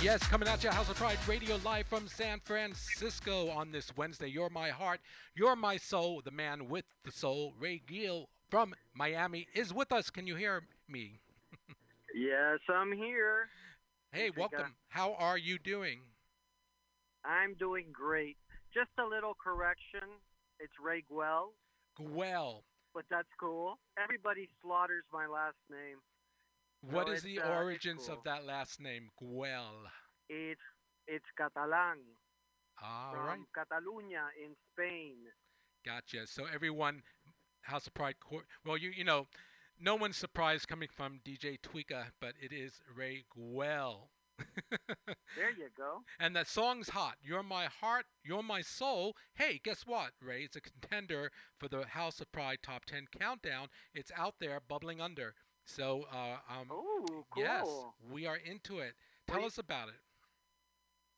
Yes, coming at you, House of Pride Radio live from San Francisco on this Wednesday. You're my heart, you're my soul. The man with the soul, Ray Gill from Miami, is with us. Can you hear me? yes, I'm here. Hey, welcome. How are you doing? I'm doing great. Just a little correction. It's Ray Guel. Guel. But that's cool. Everybody slaughters my last name. What is the uh, origins of that last name, Guel? It's it's Catalan. All from right. Catalunya in Spain. Gotcha. So everyone, House of Pride. Well, you you know, no one's surprised coming from DJ Tweeka, but it is Ray Guel. There you go. And that song's hot. You're my heart, you're my soul. Hey, guess what, Ray? It's a contender for the House of Pride Top 10 Countdown. It's out there, bubbling under. So, uh, um, Ooh, cool. yes, we are into it. Tell Well, us about it.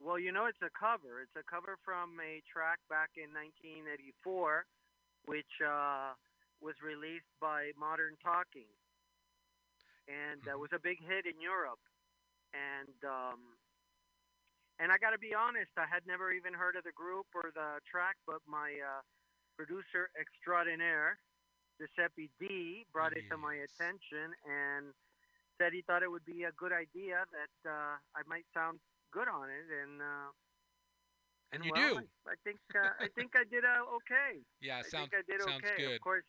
Well, you know, it's a cover. It's a cover from a track back in 1984, which uh, was released by Modern Talking, and uh, Mhm. was a big hit in Europe. And um, and I got to be honest, I had never even heard of the group or the track, but my uh, producer extraordinaire, Giuseppe D, brought it to my attention and said he thought it would be a good idea that uh, I might sound good on it, and uh, And you well, do. I, I think uh, I think I did uh, okay. Yeah, I sounds, think I did sounds okay. good. Of course,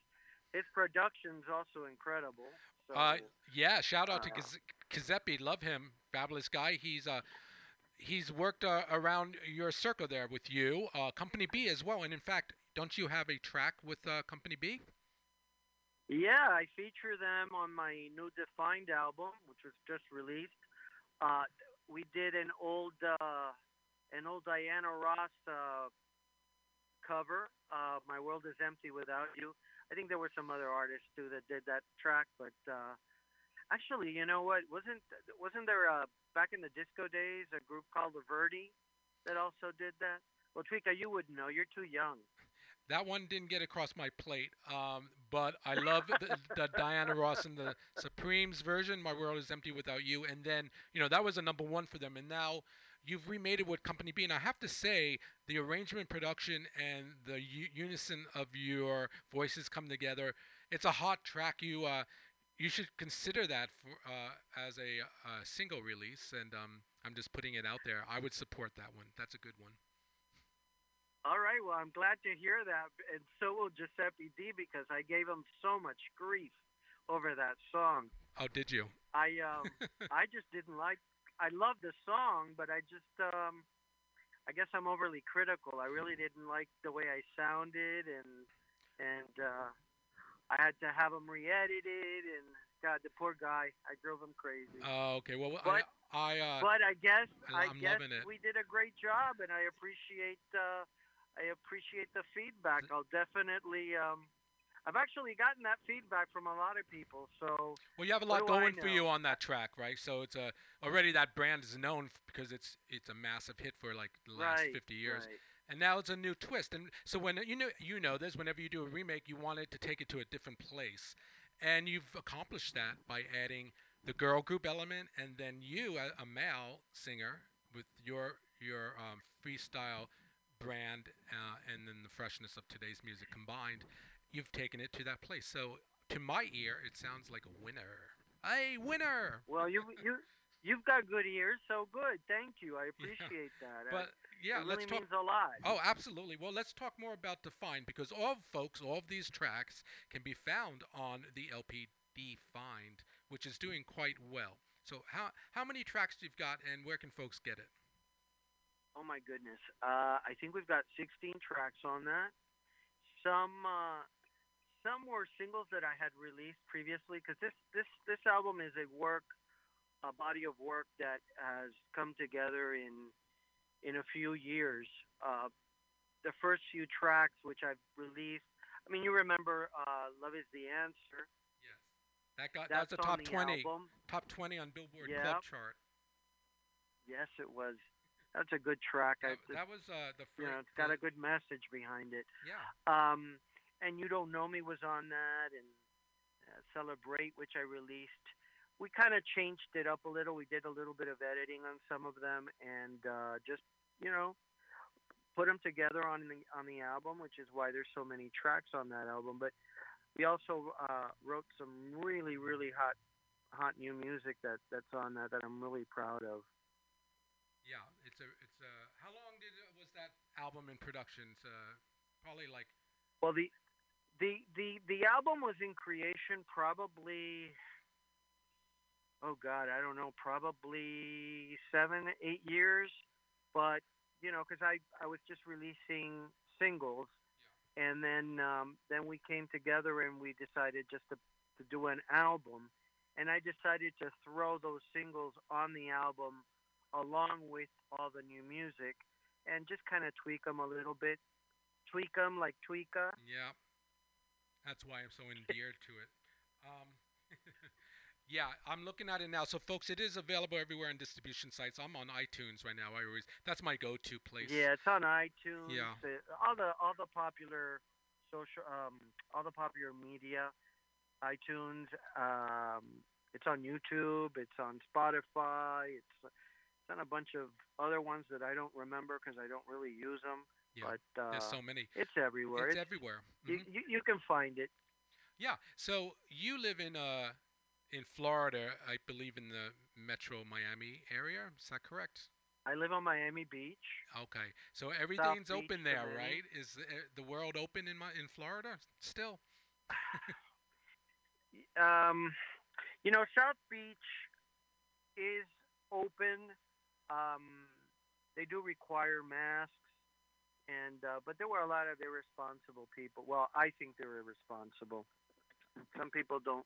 his production's also incredible. So Uh, yeah, shout out to uh, Giuseppe. Love him. Fabulous guy. He's uh, he's worked uh, around your circle there with you, uh, Company B as well. And in fact, don't you have a track with uh, Company B? Yeah, I feature them on my new Defined album, which was just released. Uh, we did an old uh, an old Diana Ross uh, cover. Uh, My world is empty without you. I think there were some other artists too that did that track, but uh, actually, you know what? Wasn't wasn't there uh, back in the disco days a group called the Verdi that also did that? Well, Tweeka, you wouldn't know. You're too young. That one didn't get across my plate, um, but I love the, the Diana Ross and the Supremes version. My world is empty without you, and then you know that was a number one for them, and now you've remade it with Company B. And I have to say, the arrangement, production, and the u- unison of your voices come together. It's a hot track. You uh, you should consider that for uh, as a uh, single release, and um, I'm just putting it out there. I would support that one. That's a good one. All right. Well, I'm glad to hear that, and so will Giuseppe D because I gave him so much grief over that song. How did you? I um, I just didn't like. I love the song, but I just um, I guess I'm overly critical. I really didn't like the way I sounded, and and uh, I had to have him re-edited, and God, the poor guy, I drove him crazy. Oh, okay. Well, But- I, I uh, but I guess I- I I'm guess loving it. we did a great job, and I appreciate uh, I appreciate the feedback. I'll definitely. Um, I've actually gotten that feedback from a lot of people. So Well, you have a lot going for you on that track, right? So it's a already that brand is known because it's it's a massive hit for like the last right, 50 years, right. and now it's a new twist. And so when you know you know this, whenever you do a remake, you want it to take it to a different place, and you've accomplished that by adding the girl group element, and then you, a, a male singer, with your your um, freestyle brand, uh, and then the freshness of today's music combined, you've taken it to that place. So to my ear, it sounds like a winner. A winner. Well, you you you've got good ears, so good. Thank you. I appreciate that. Uh, But yeah, it let's talk. means a lot. Oh, absolutely. Well, let's talk more about Define because all folks, all of these tracks can be found on the LP Defined, which is doing quite well. So how how many tracks you've got, and where can folks get it? Oh my goodness. Uh, I think we've got 16 tracks on that. Some uh, some were singles that I had released previously because this this this album is a work, a body of work that has come together in in a few years. Uh, the first few tracks which I've released. I mean, you remember uh, "Love Is the Answer." Yes, that got That's that's a top 20, album. top 20 on Billboard Yeah. Club chart. Yes, it was. That's a good track. That, I, that was uh, the you know, it's got a good message behind it. yeah. Um, and You Don't Know Me was on that, and uh, Celebrate, which I released we kind of changed it up a little. We did a little bit of editing on some of them, and uh, just you know, put them together on the on the album, which is why there's so many tracks on that album. But we also uh, wrote some really really hot hot new music that that's on that that I'm really proud of. Yeah, a it's a. How long did was that album in production? It's, uh, probably like. Well, the the the the album was in creation probably oh God, I don't know, probably seven, eight years. But you know, because I I was just releasing singles, yeah. and then um, then we came together and we decided just to to do an album, and I decided to throw those singles on the album along with all the new music, and just kind of tweak them a little bit, tweak them like tweaka. Yeah, that's why I'm so endeared to it. Um, Yeah, I'm looking at it now. So, folks, it is available everywhere on distribution sites. I'm on iTunes right now. I always that's my go-to place. Yeah, it's on iTunes. Yeah, all the all the popular social, um, all the popular media, iTunes. Um, it's on YouTube. It's on Spotify. It's on a bunch of other ones that I don't remember because I don't really use them. Yeah, but uh, there's so many. It's everywhere. It's, it's everywhere. Mm-hmm. You, you can find it. Yeah. So you live in uh in Florida, I believe in the Metro Miami area. Is that correct? I live on Miami Beach. Okay, so everything's South open Beach there, right? Is the, eh, the, world open in my in Florida still? um, you know, South Beach is open. Um, they do require masks, and uh, but there were a lot of irresponsible people. Well, I think they're irresponsible. Some people don't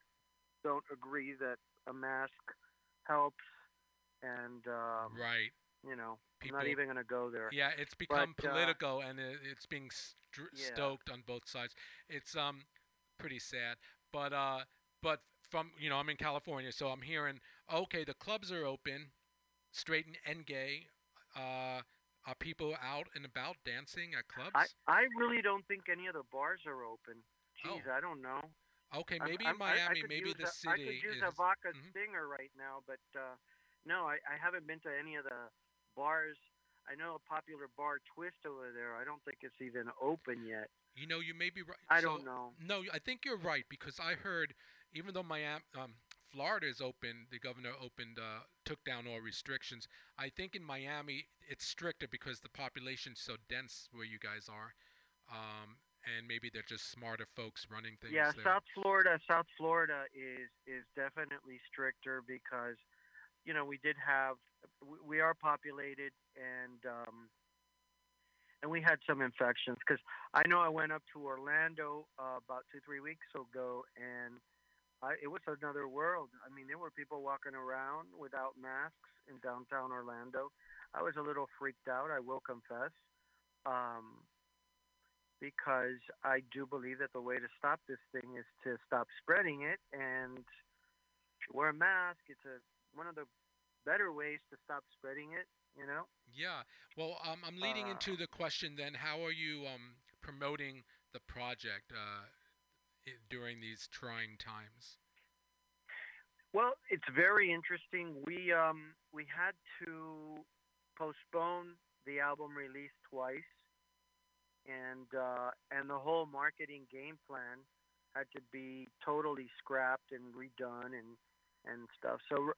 don't agree that a mask helps, and um, right, you know, People, I'm not even going to go there. Yeah, it's become but, political, uh, and it, it's being st- yeah. stoked on both sides. It's um pretty sad, but uh, but from you know, I'm in California, so I'm hearing okay, the clubs are open, straight and gay. Uh, are people out and about dancing at clubs? I, I really don't think any of the bars are open. Jeez, oh. I don't know. Okay, maybe I'm, in Miami, maybe the a, city. I could use is, a vodka mm-hmm. stinger right now, but uh, no, I, I haven't been to any of the bars. I know a popular bar, Twist, over there. I don't think it's even open yet. You know, you may be right. I so, don't know. No, I think you're right because I heard, even though Miami, um, Florida is open, the governor opened, uh, took down all restrictions. I think in Miami it's stricter because the population's so dense where you guys are. Um, and maybe they're just smarter folks running things. Yeah, there. South Florida, South Florida is is definitely stricter because, you know, we did have we are populated and um, and we had some infections because I know I went up to Orlando uh, about two three weeks ago and. I, it was another world. I mean, there were people walking around without masks in downtown Orlando. I was a little freaked out. I will confess. Um, because I do believe that the way to stop this thing is to stop spreading it and wear a mask. It's a one of the better ways to stop spreading it. You know. Yeah. Well, um, I'm leading uh, into the question then. How are you um, promoting the project uh, during these trying times? Well, it's very interesting. We um, we had to postpone the album release twice and uh, and the whole marketing game plan had to be totally scrapped and redone and and stuff. So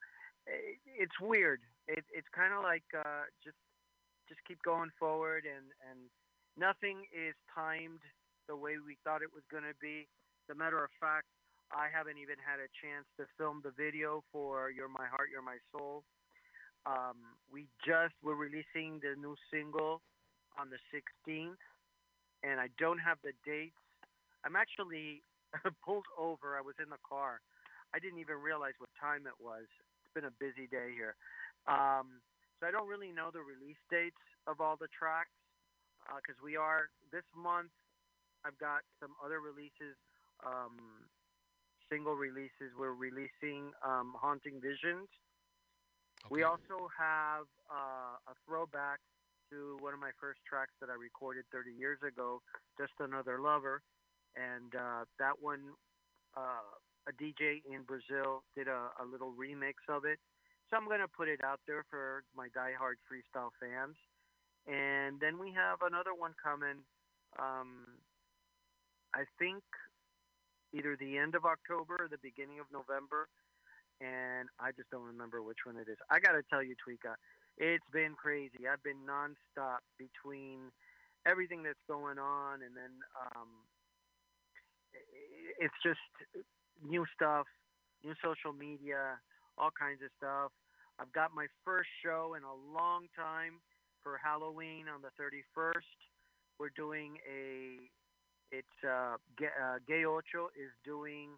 it's weird. It, it's kind of like uh, just just keep going forward and and nothing is timed the way we thought it was going to be. A matter of fact, I haven't even had a chance to film the video for "You're My Heart, You're My Soul." Um, we just were releasing the new single on the 16th, and I don't have the dates. I'm actually pulled over. I was in the car. I didn't even realize what time it was. It's been a busy day here. Um, so I don't really know the release dates of all the tracks because uh, we are this month. I've got some other releases, um, single releases. We're releasing um, Haunting Visions. Okay. We also have uh, a throwback to one of my first tracks that I recorded 30 years ago, Just Another Lover. And uh, that one, uh, a DJ in Brazil did a, a little remix of it. So I'm going to put it out there for my diehard freestyle fans. And then we have another one coming. Um, I think either the end of October or the beginning of November. And I just don't remember which one it is. I got to tell you, Tweeka, it's been crazy. I've been nonstop between everything that's going on, and then um, it's just new stuff, new social media, all kinds of stuff. I've got my first show in a long time for Halloween on the 31st. We're doing a it's uh, uh, Gay Ocho is doing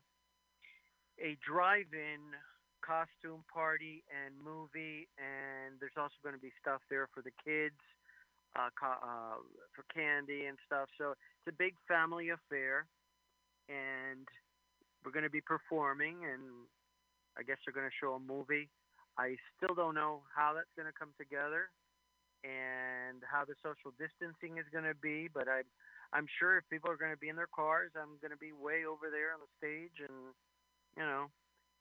a drive-in costume party and movie, and there's also going to be stuff there for the kids, uh, co- uh, for candy and stuff. So it's a big family affair, and we're going to be performing, and I guess they're going to show a movie. I still don't know how that's going to come together and how the social distancing is going to be, but I'm I'm sure if people are going to be in their cars, I'm going to be way over there on the stage, and you know,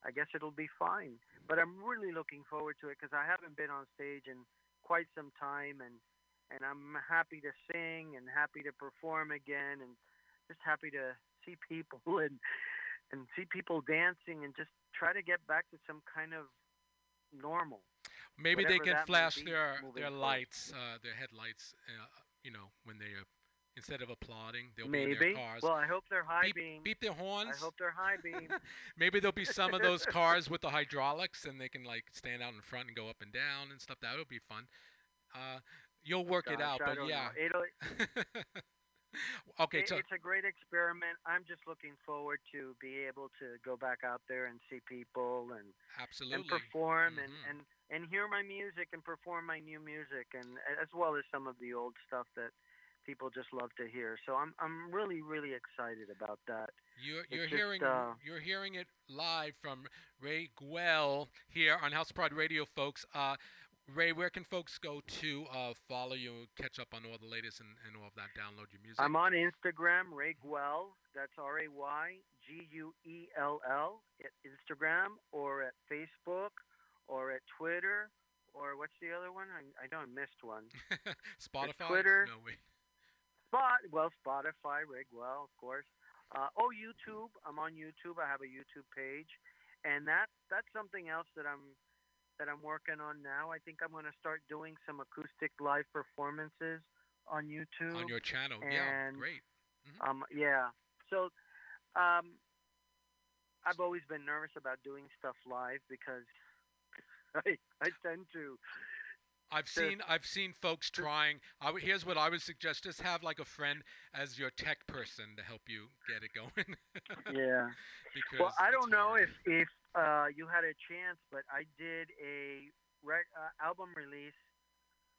I guess it'll be fine. But I'm really looking forward to it because I haven't been on stage in quite some time, and and I'm happy to sing and happy to perform again, and just happy to see people and and see people dancing and just try to get back to some kind of normal. Maybe they can flash their their forward. lights, uh, their headlights. Uh, you know, when they uh, instead of applauding, they'll Maybe. be in their cars. Well, I hope they're high beep, beam. beep their horns. I hope they're high beam. Maybe there'll be some of those cars with the hydraulics, and they can like stand out in front and go up and down and stuff. That would be fun. Uh, you'll work it out, I but yeah. It'll, okay, it- so it's a great experiment. I'm just looking forward to be able to go back out there and see people and absolutely. and perform and, Mhm. and and hear my music and perform my new music and as well as some of the old stuff that people just love to hear. So I'm I'm really really excited about that. You're, you're just, hearing uh, you're hearing it live from Ray Guel here on House Pride Radio, folks. Uh, Ray, where can folks go to uh, follow you, catch up on all the latest and, and all of that, download your music? I'm on Instagram, Ray Guell. That's R A Y G U E L L at Instagram or at Facebook or at Twitter or what's the other one? I, I know I missed one. Spotify, Twitter. No way. Spot well, Spotify, Ray Guell, of course. Uh, oh, YouTube. I'm on YouTube. I have a YouTube page, and that that's something else that I'm that I'm working on now. I think I'm going to start doing some acoustic live performances on YouTube. On your channel, yeah, and- great. Um, yeah. So, um, I've always been nervous about doing stuff live because I I tend to. I've seen I've seen folks trying. I here's what I would suggest: just have like a friend as your tech person to help you get it going. Yeah. because Well, I don't know hard. if if uh, you had a chance, but I did a rec- uh, album release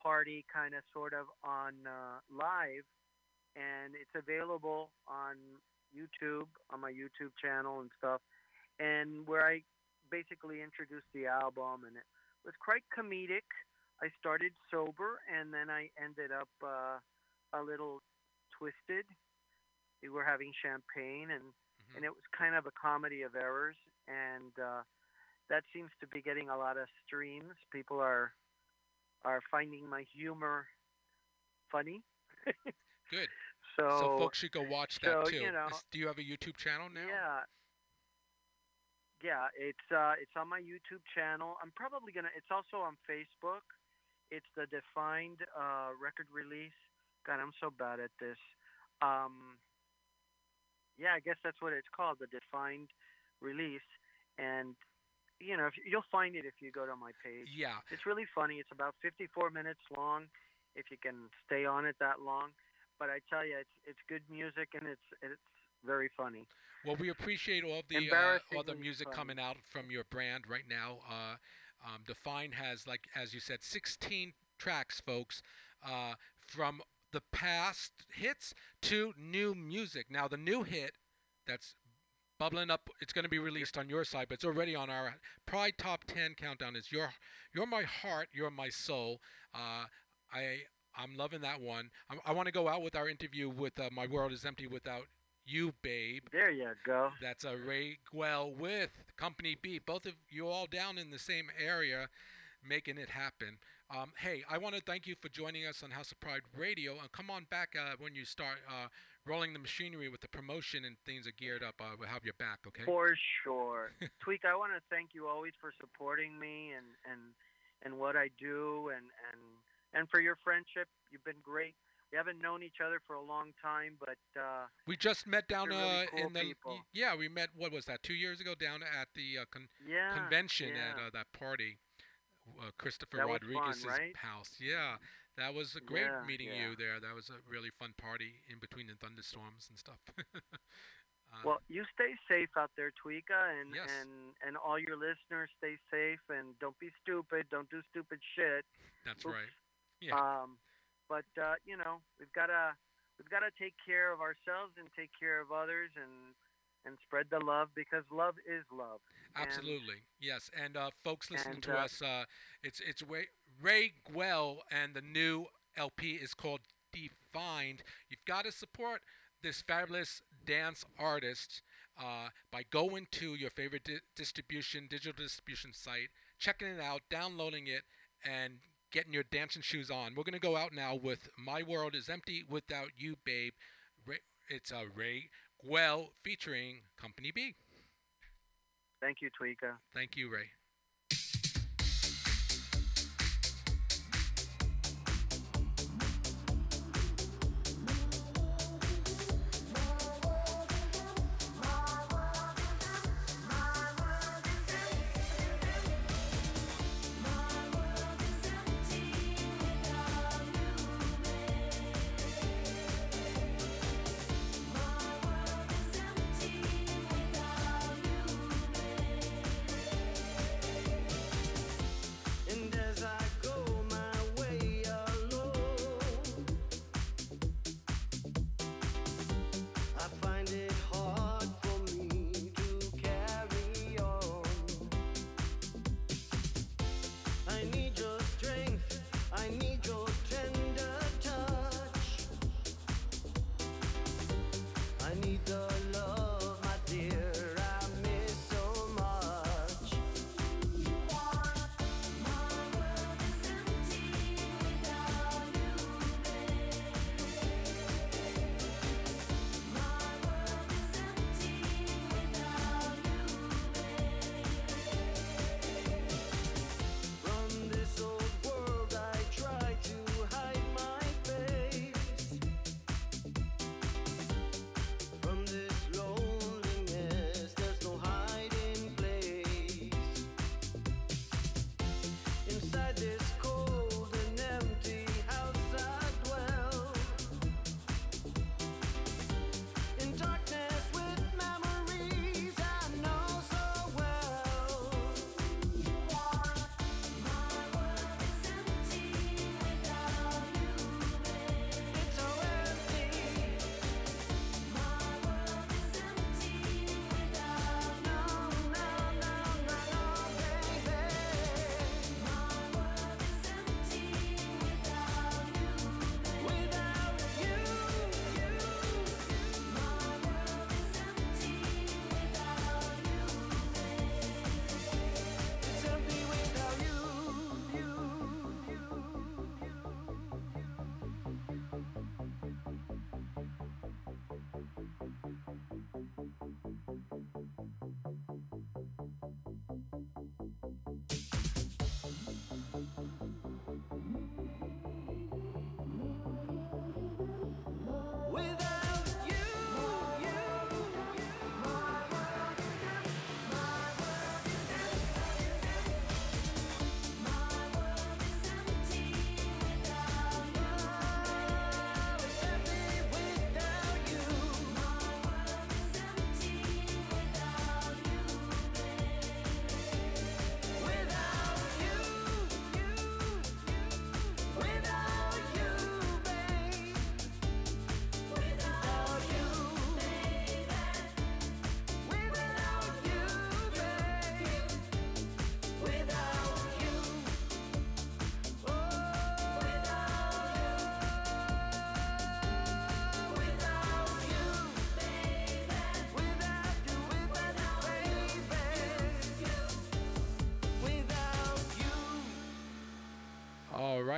party, kind of, sort of, on uh, live, and it's available on YouTube, on my YouTube channel and stuff, and where I basically introduced the album, and it was quite comedic. I started sober, and then I ended up uh, a little twisted. We were having champagne, and Mhm. and it was kind of a comedy of errors, and uh, that seems to be getting a lot of streams. People are are finding my humor funny. Good. So, So folks should go watch that so, too. you know, Is- do you have a YouTube channel now? yeah, yeah, it's uh, it's on my YouTube channel. I'm probably gonna. It's also on Facebook. It's the Defined uh, record release. God, I'm so bad at this. Um, yeah, I guess that's what it's called, the Defined release. And you know, if you'll find it if you go to my page. Yeah. It's really funny. It's about 54 minutes long, if you can stay on it that long. But I tell you, it's it's good music and it's it's very funny. Well, we appreciate all the uh, all the music funny. coming out from your brand right now. Uh, um, Define has, like as you said, 16 tracks, folks, uh, from the past hits to new music. Now, the new hit that's bubbling up, it's going to be released on your side, but it's already on our Pride Top 10 countdown. Is your You're My Heart, You're My Soul. Uh, I I'm loving that one. I, I want to go out with our interview with uh, My World Is Empty Without you, babe. There you go. That's a Ray Guel with Company B. Both of you all down in the same area, making it happen. Um, hey, I want to thank you for joining us on House of Pride Radio. And come on back uh, when you start uh, rolling the machinery with the promotion and things are geared up. Uh, we'll have your back, okay? For sure. Tweak, I want to thank you always for supporting me and, and, and what I do and, and, and for your friendship. You've been great. We haven't known each other for a long time, but uh, we just met down really uh, cool in the people. yeah we met what was that two years ago down at the uh, con- yeah, convention yeah. at uh, that party, uh, Christopher That was fun, Rodriguez's right? house. Yeah, that was a great Yeah, meeting you there. That was a really fun party in between the thunderstorms and stuff. Well, you stay safe out there, Tweeka, and Yes. and and all your listeners stay safe and don't be stupid. Don't do stupid shit. that's oops. right. Yeah. Um, but uh, you know, we've gotta we've gotta take care of ourselves and take care of others and and spread the love because love is love. and- Absolutely, yes. And uh, folks listening and, to uh, us, uh, it's it's Ray, Ray Guel, and the new LP is called Defined. You've got to support this fabulous dance artist uh, by going to your favorite di- distribution digital distribution site, checking it out, downloading it, and getting your dancing shoes on. We're gonna go out now with "My World Is Empty Without You, Babe." It's a Ray Guel featuring Company B. Thank you, Tweeka. Thank you, Ray.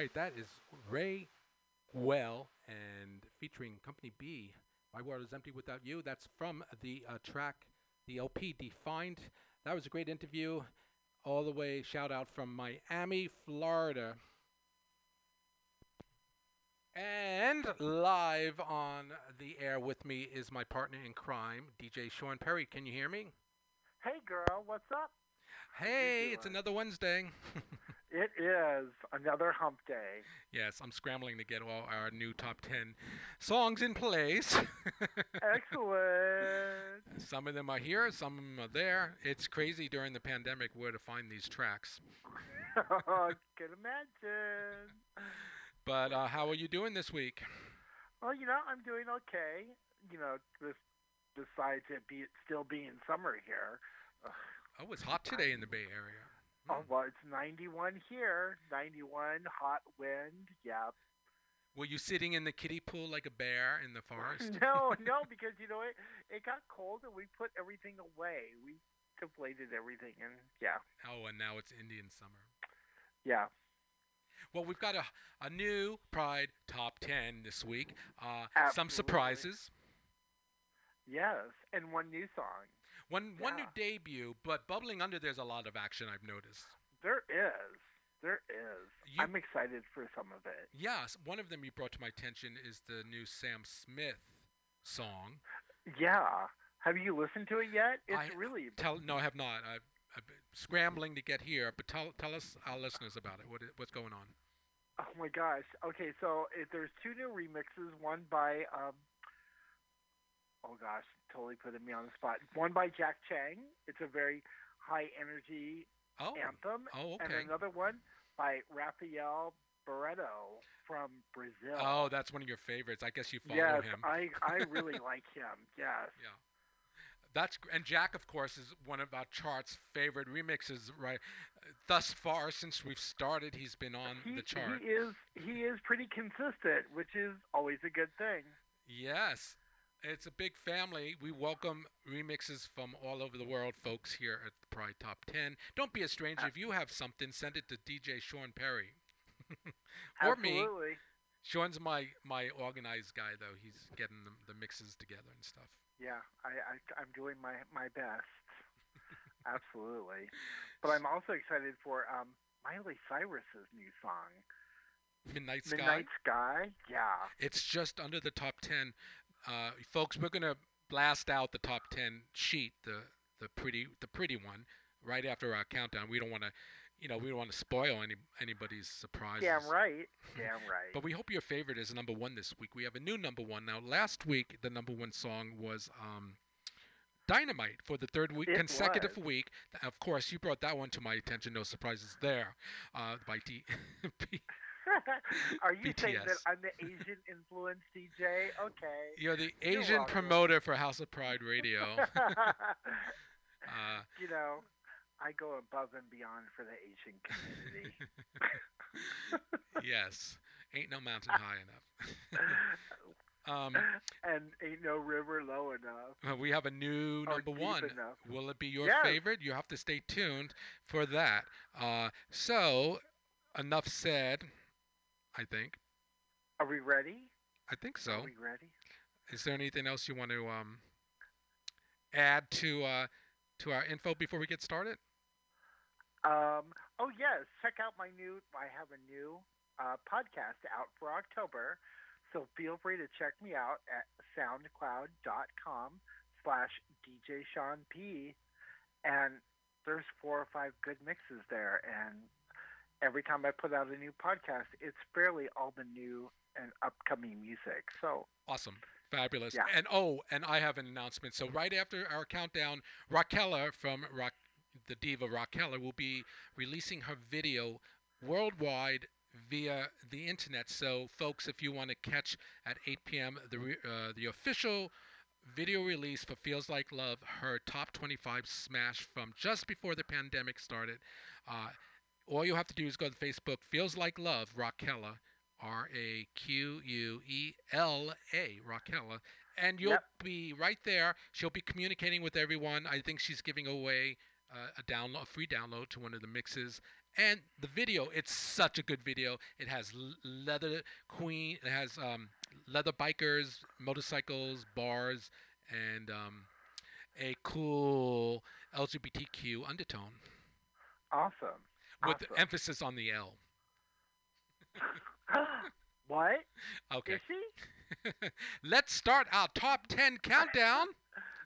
Right, that is Ray Well and featuring Company B. My world is empty without you. That's from the uh, track, the LP Defined. That was a great interview, all the way. Shout out from Miami, Florida. And live on the air with me is my partner in crime, DJ Sean Perry. Can you hear me? Hey, girl, what's up? Hey, it's another Wednesday. it is another hump day. Yes, I'm scrambling to get all our new top 10 songs in place. Excellent. Some of them are here, some of them are there. It's crazy during the pandemic where to find these tracks. I can imagine. But uh, how are you doing this week? Well, you know, I'm doing okay. You know, this besides it be still being summer here. Oh, it's hot today in the Bay Area. Oh, well, it's 91 here. 91, hot wind. Yeah. Were you sitting in the kiddie pool like a bear in the forest? no, no, because you know it. It got cold and we put everything away. We deflated everything, and yeah. Oh, and now it's Indian summer. Yeah. Well, we've got a, a new Pride Top 10 this week. Uh, some surprises. Yes, and one new song. One one new debut, but bubbling under there's a lot of action I've noticed. There is. There is. You- I'm excited for some of it. Yes, one of them you brought to my attention is the new Sam Smith song. Yeah. Have you listened to it yet? It's I- really Tell no, I have not. I've, I've been scrambling to get here, but tell tell us our listeners about it. What what's going on? Oh my gosh. Okay, so it, there's two new remixes. One by um. Oh gosh, totally putting me on the spot. One by Jack Chang. It's a very high energy Oh, anthem. oh, okay. And another one by Rafael Barreto from Brazil. Oh, that's one of your favorites. I guess you follow yes, him. I I really like him. Yes. Yeah. That's and Jack, of course, is one of our chart's favorite remixes. Right, thus far since we've started, he's been on he, the chart. he is he is pretty consistent, which is always a good thing. Yes, it's a big family. We welcome remixes from all over the world, folks, here at the Pride Top 10. Don't be a stranger. If you have something, send it to DJ Sean Perry. or me. Sean's my, my organized guy, though. He's getting the, the mixes together and stuff. Yeah, I, I I'm doing my my best. Absolutely. But I'm also excited for um Miley Cyrus's new song, Midnight Sky. Midnight Sky. Yeah. It's just under the top 10. Uh, folks, we're going to blast out the top 10 sheet, the, the pretty the pretty one, right after our countdown. We don't want to, you know, we don't want to spoil any anybody's surprises. Damn right. Damn right. But we hope your favorite is number one this week. We have a new number one now. Last week, the number one song was um, "Dynamite" for the third week It consecutive was. week. Of course, you brought that one to my attention. No surprises there. Uh, by D. Are you saying that I'm the Asian influence DJ? Okay. You're the You're Asian promoter for House of Pride Radio. uh, you know, I go above and beyond for the Asian community. yes, ain't no mountain high enough. um, and ain't no river low enough. we have a new number one. enough. Will it be your Yes. favorite? You have to stay tuned for that. Uh, so, enough said. I think. Are we ready? I think so. Are we ready? Is there anything else you want to um, add to uh, to our info before we get started? Um, oh yes, check out my new. I have a new uh, podcast out for October, so feel free to check me out at SoundCloud.com slash DJ Sean P. And there's four or five good mixes there, and every time I put out a new podcast, it's fairly all the new and upcoming music. So Awesome. Fabulous. Yeah. And oh, and I have an announcement. So right after our countdown, Raquella from Rock, the diva Raquella will be releasing her video worldwide via the internet. So folks, if you want to catch at 8 p.m. the re- uh, the official video release for Feels Like Love, her top 25 smash from just before the pandemic started. Uh, all you have to do is go to Facebook, Feels Like Love, Raquella, R A Q U E L A, Raquella, and you'll Yep. be right there. She'll be communicating with everyone. I think she's giving away uh, a download, a free download to one of the mixes, And the video, it's such a good video. It has leather queen, it has um, leather bikers, motorcycles, bars, and um, a cool LGBTQ undertone Awesome. With Awesome. emphasis on the L. what? Okay. Is she? Let's start our top 10 countdown.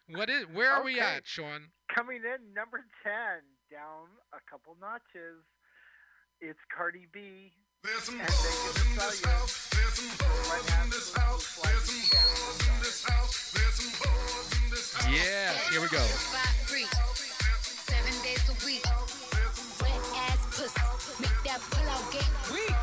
What is where are we at, Sean? Coming in number 10, down a couple notches. It's Cardi B. There's some hoes in this house. There's some hoes in this house. There's some hoes in this house. There's some hoes in this house. Yeah, here we go. Five free, seven days a week that pull out game. Weak.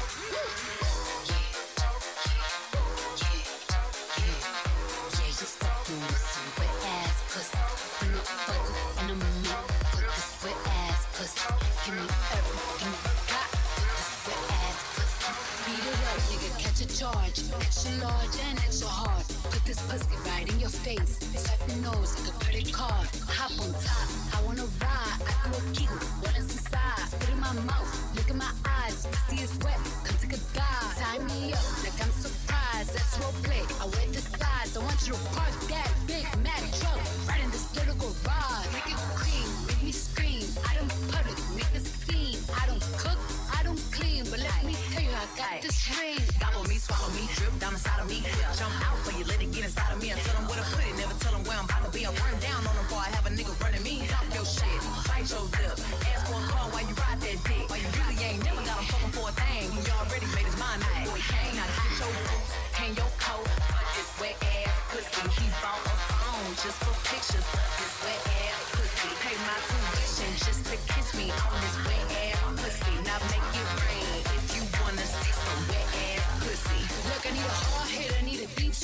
Give me everything you got. This wet ass pussy. Beat it up, nigga. Catch a charge. Extra large and extra hard. This pussy right in your face. Swipe your nose like a credit card. Hop on top, I wanna ride. I do a giggle, what is inside? Spit in my mouth, look in my eyes. See it's wet, come take a dive. Tie me up like I'm surprised. That's role play. I wear the size. I want you to park that big Mac truck right in this little garage. Make it cream, make me scream. I don't you, I got this ring. Gobble me, swallow me, drip down inside of me. Jump out for you, let it get inside of me. I tell them where to put it, never tell them where I'm about to be. I run down on them before I have a nigga running me. Talk your shit, bite your lip. Ask for a call while you ride that dick. While you really ain't never got him fucking for a thing. You already made his mind up before he came. Now get your boots, hang your coat. For this wet ass pussy, he bought a phone just for pictures of this wet ass pussy. Pay my tuition just to kiss me on this wet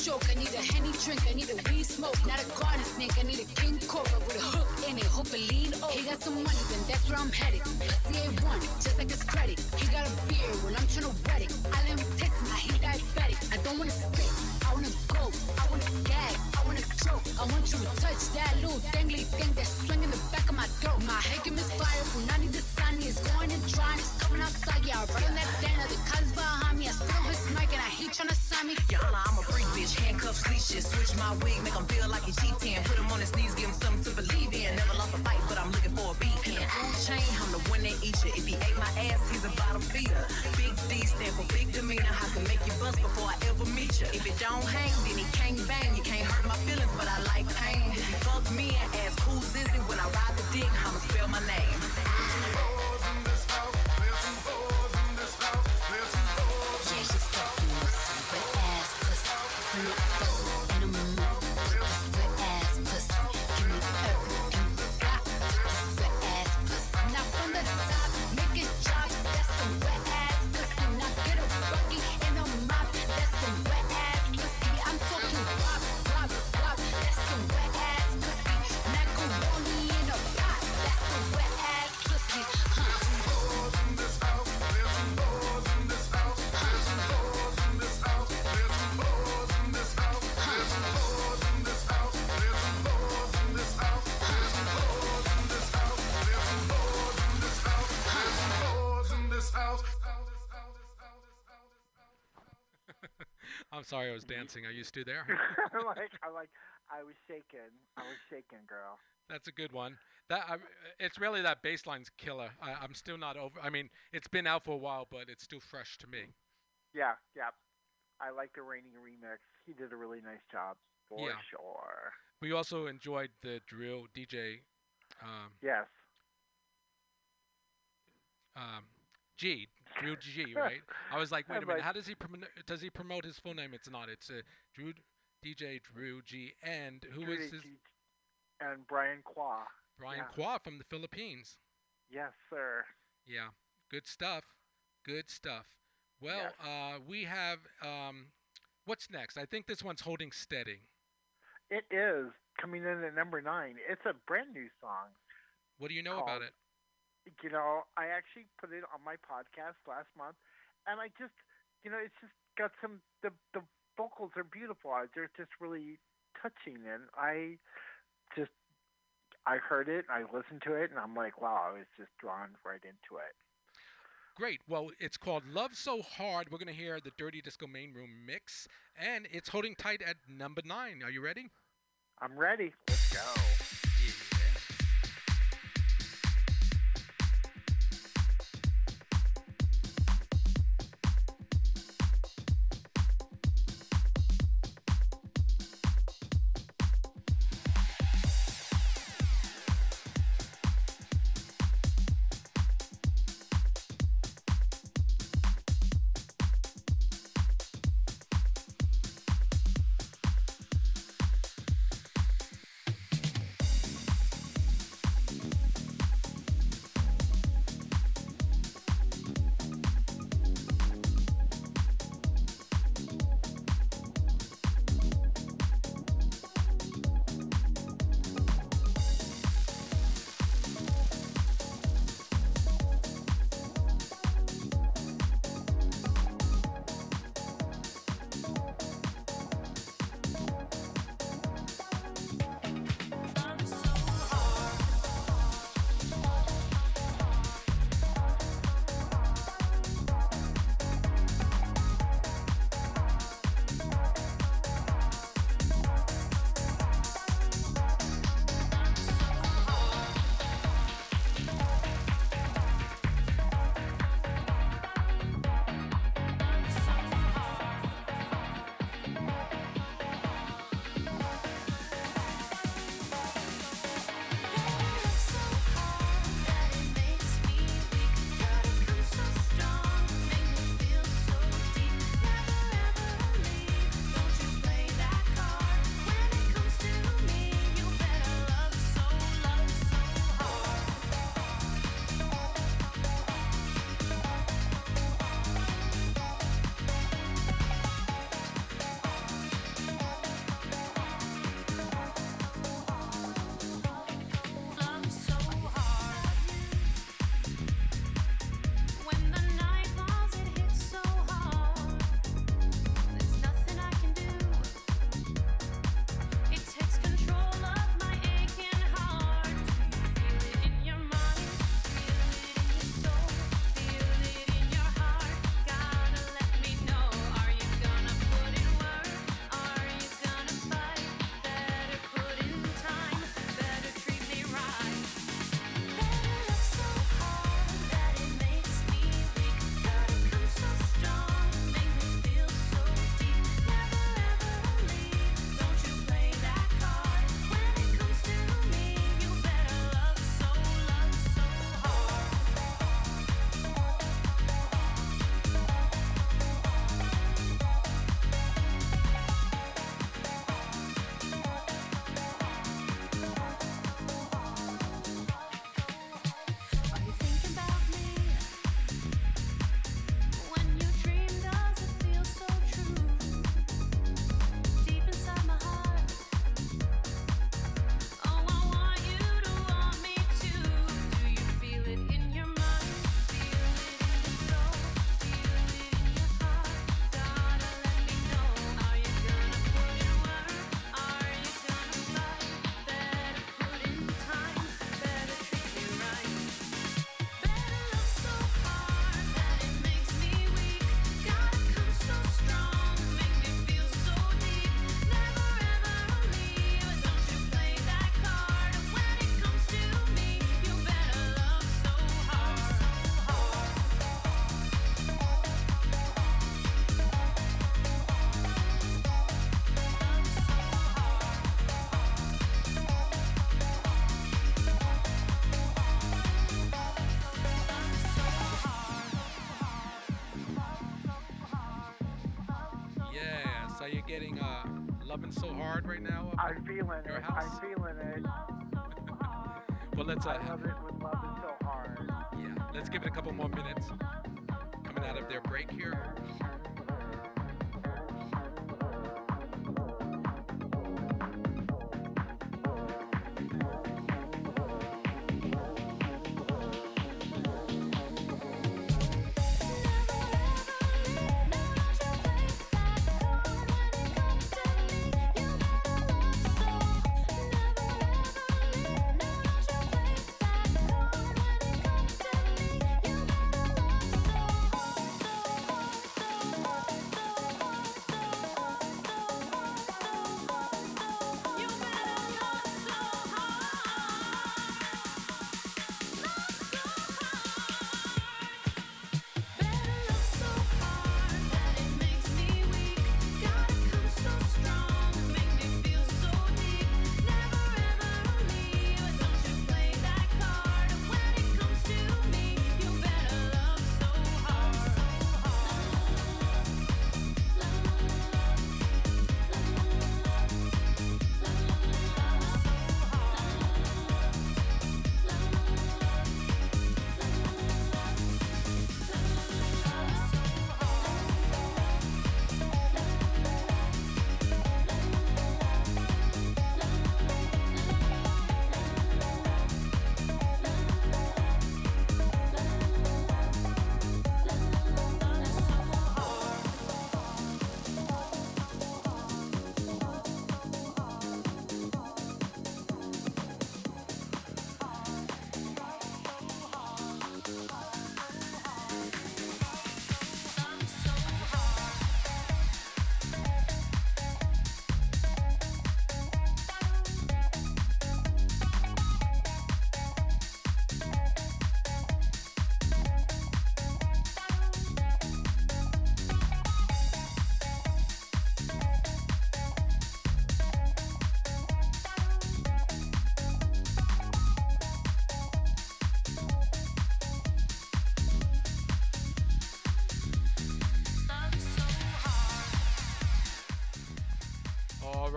need stroke, I need a henny drink, I need a weed smoke, not a garden snake, I need a king cobra with a hook in it, hope it lean over. He got some money, then that's where I'm headed. Pussy ain't one, just like his credit. He got a beard, well I'm tryna wet it. I let him taste me, he diabetic. I don't wanna spit, I wanna go, I wanna gag, I wanna choke. I want you to touch that little dangly thing that's swinging the back of my throat. My head can misfire, Punani the sunny is going and drying, coming outside, yeah, I run on that dana, the cuz behind me, I spill his mic and I heat tryna sign me. Yana, I'm a freak bitch, handcuffs, leashes. Switch my wig, make him feel like he cheating. Put him on his knees, give him something to believe in. Never lost a fight, but I'm looking for a beat. In the food chain, I'm the one that eat you. If he ate my ass, he's a bottom feeder. Big D stand for big demeanor. I can make you bust before I ever meet you. If it don't hang, then he can't bang. You can't hurt my feelings, but I like pain. If you fuck me and ask who's is it when I ride the dick, I'ma spell my name. I'm sorry I was dancing. Are you still there? I'm like, I'm like, I was shaking. I was shaking, girl. That's a good one. That I, it's really that bassline's killer. I, I'm still not over. I mean, it's been out for a while, but it's still fresh to me. Yeah, yeah. I like the Raining remix. He did a really nice job, for Yeah. sure. We also enjoyed the drill DJ um, Yes. um, G, Drew G, right? I was like, wait a minute, how does he promote? Does he promote his full name? It's not. It's uh, Drew DJ Drew G, and who Drew is his And Brian Qua. Brian yeah. Qua from the Philippines. Yes, sir. Yeah, good stuff. Good stuff. Well, Yes. uh, we have um, what's next? I think this one's holding steady. It is coming in at number nine. It's a brand new song. What do you know about it? You know, I actually put it on my podcast last month, and I just, you know, it's just got some. The the vocals are beautiful. They're just really touching, and I just, I heard it, I listened to it, and I'm like, wow, I was just drawn right into it. Great. Well, it's called Love So Hard. We're going to hear the Dirty Disco Main Room mix, and it's holding tight at number nine. Are you ready? I'm ready. Let's go.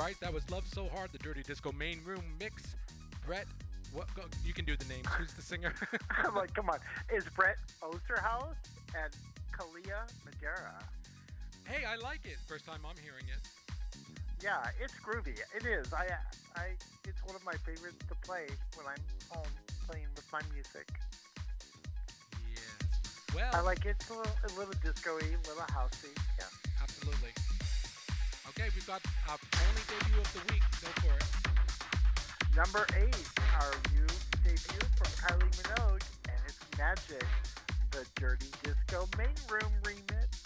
Right, that was Love So Hard, the Dirty Disco main room mix. Brett, what? Go, you can do the names. Who's the singer? I'm like, come on. Is Brett Osterhaus and Kalia Madera? hey, I like it. First time I'm hearing it. Yeah, it's groovy. It is. I, I, it's one of my favorites to play when I'm home playing with my music. Yes. Well, I like it. It's a little, a little disco-y, a little housey. Yeah. absolutely. Okay, we've got debut of the week. Go for it. Number eight, our new debut from Kylie Minogue, and it's Magic, the Dirty Disco Main Room remix.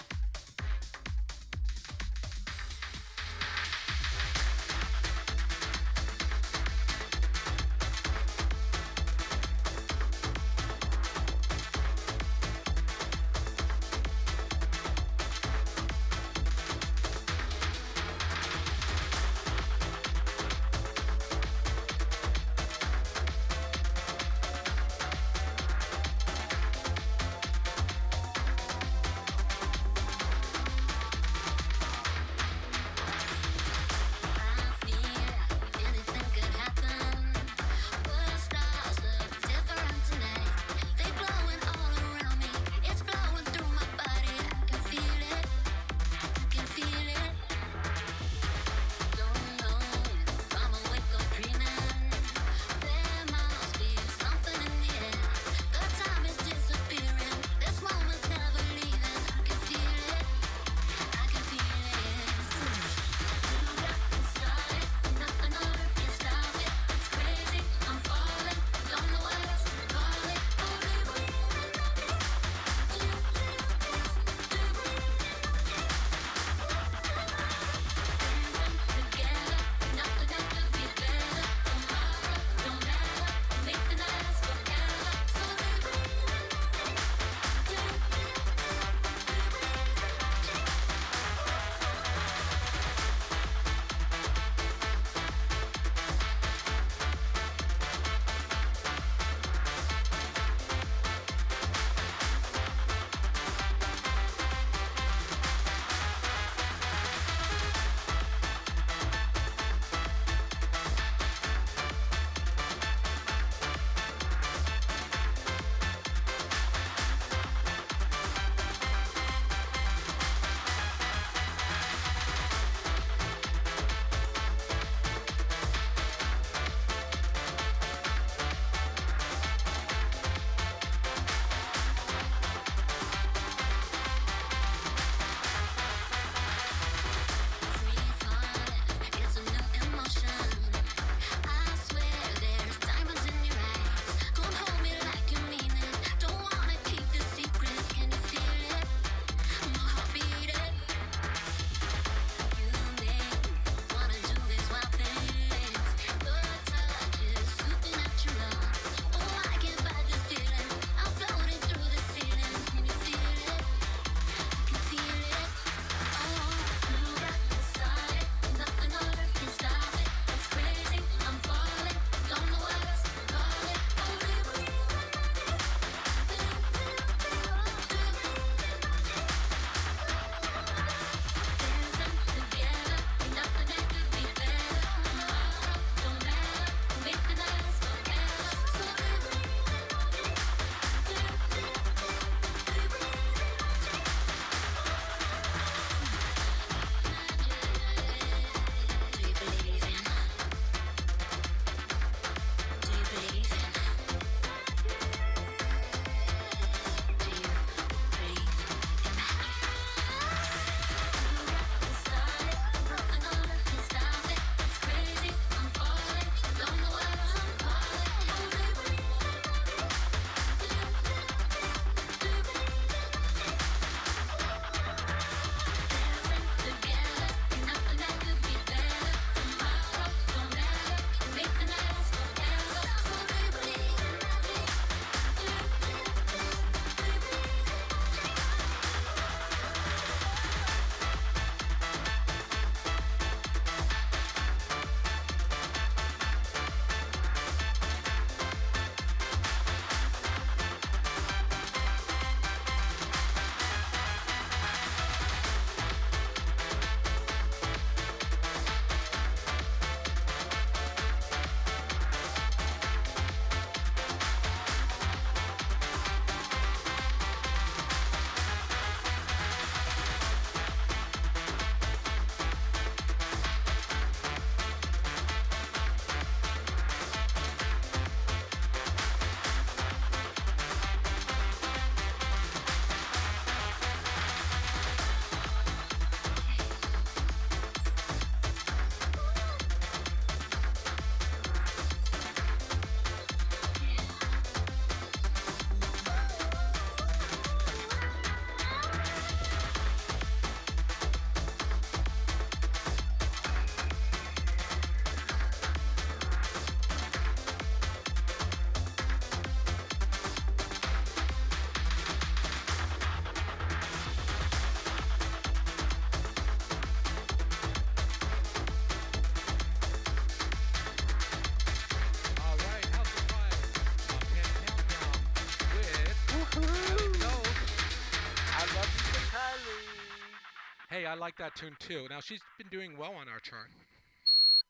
Hey, I like that tune too. Now she's been doing well on our chart.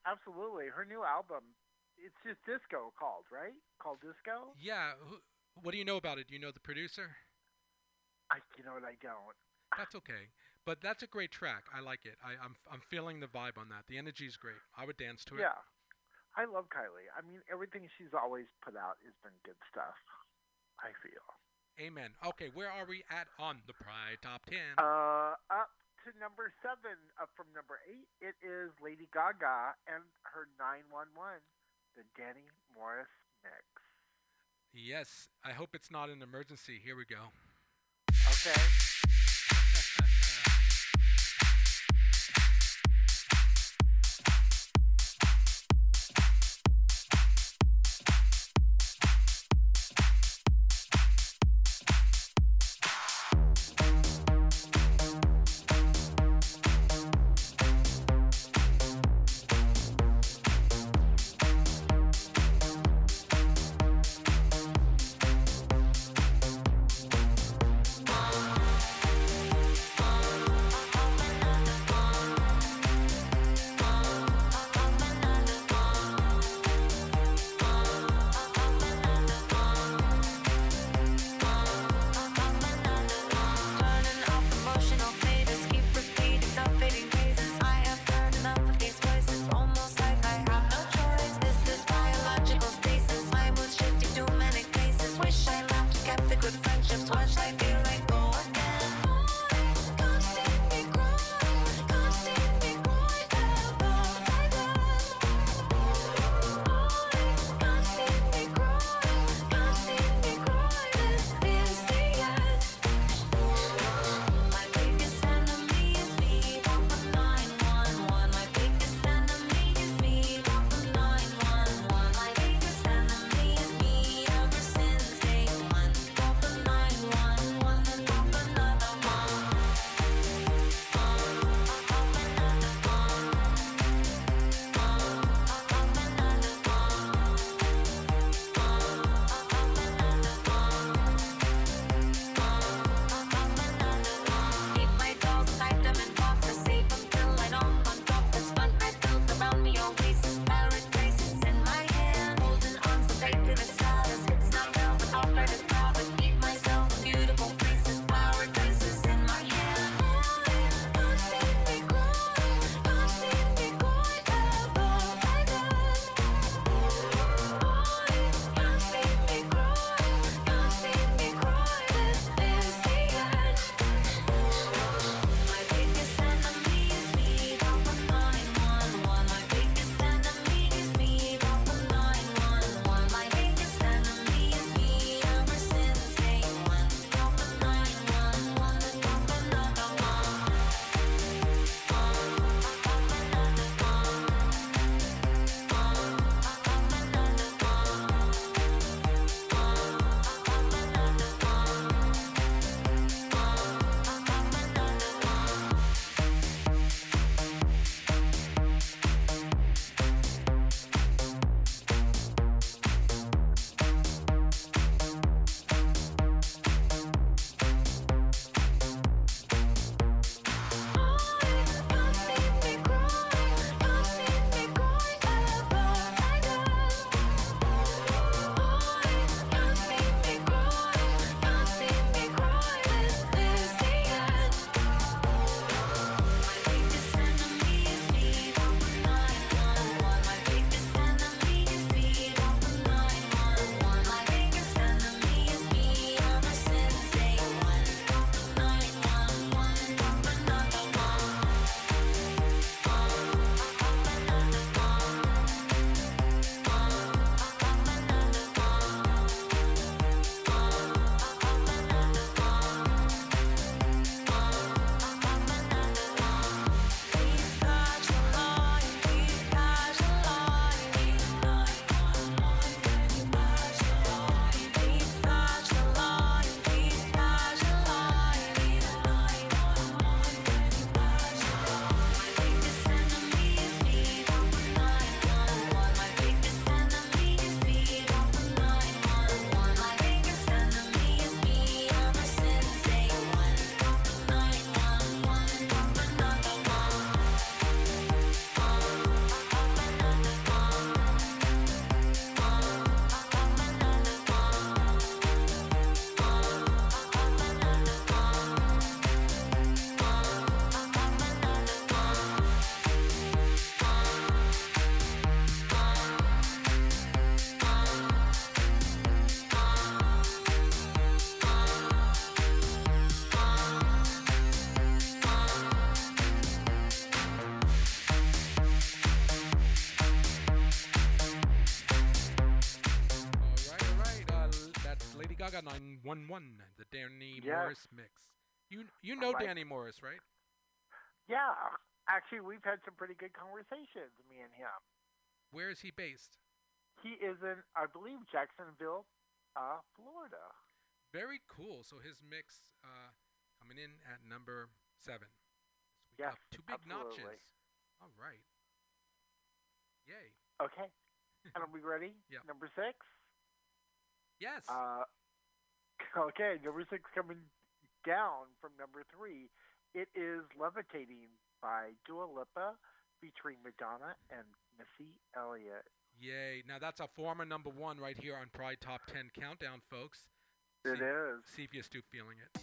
Absolutely. Her new album, it's just disco called, right? Called Disco? Yeah. Who, what do you know about it? Do you know the producer? I, you know what, I don't. That's okay. But that's a great track. I like it. I, I'm I'm feeling the vibe on that. The energy is great. I would dance to it. Yeah. I love Kylie. I mean, everything she's always put out has been good stuff, I feel. Amen. Okay, where are we at on the Pride Top 10? Uh, number seven, up from number eight, it is Lady Gaga and her 911, the Danny Morris mix. yes, I hope it's not an emergency. Here we go. Okay. One One, the Danny yes. Morris mix. You you know right. Danny Morris, right? Yeah, actually, we've had some pretty good conversations, me and him. Where is he based? He is in, I believe, Jacksonville, uh, Florida. Very cool. So his mix uh, coming in at number seven. So yes, two big absolutely. notches. All right. Yay. Okay. and are we ready? Yeah. Number six. Yes. Uh, Okay, number six coming down from number three. It is Levitating by Dua Lipa featuring Madonna and Missy Elliott. Yay. Now that's a former number one right here on Pride Top 10 Countdown, folks. See. See if you're still feeling it.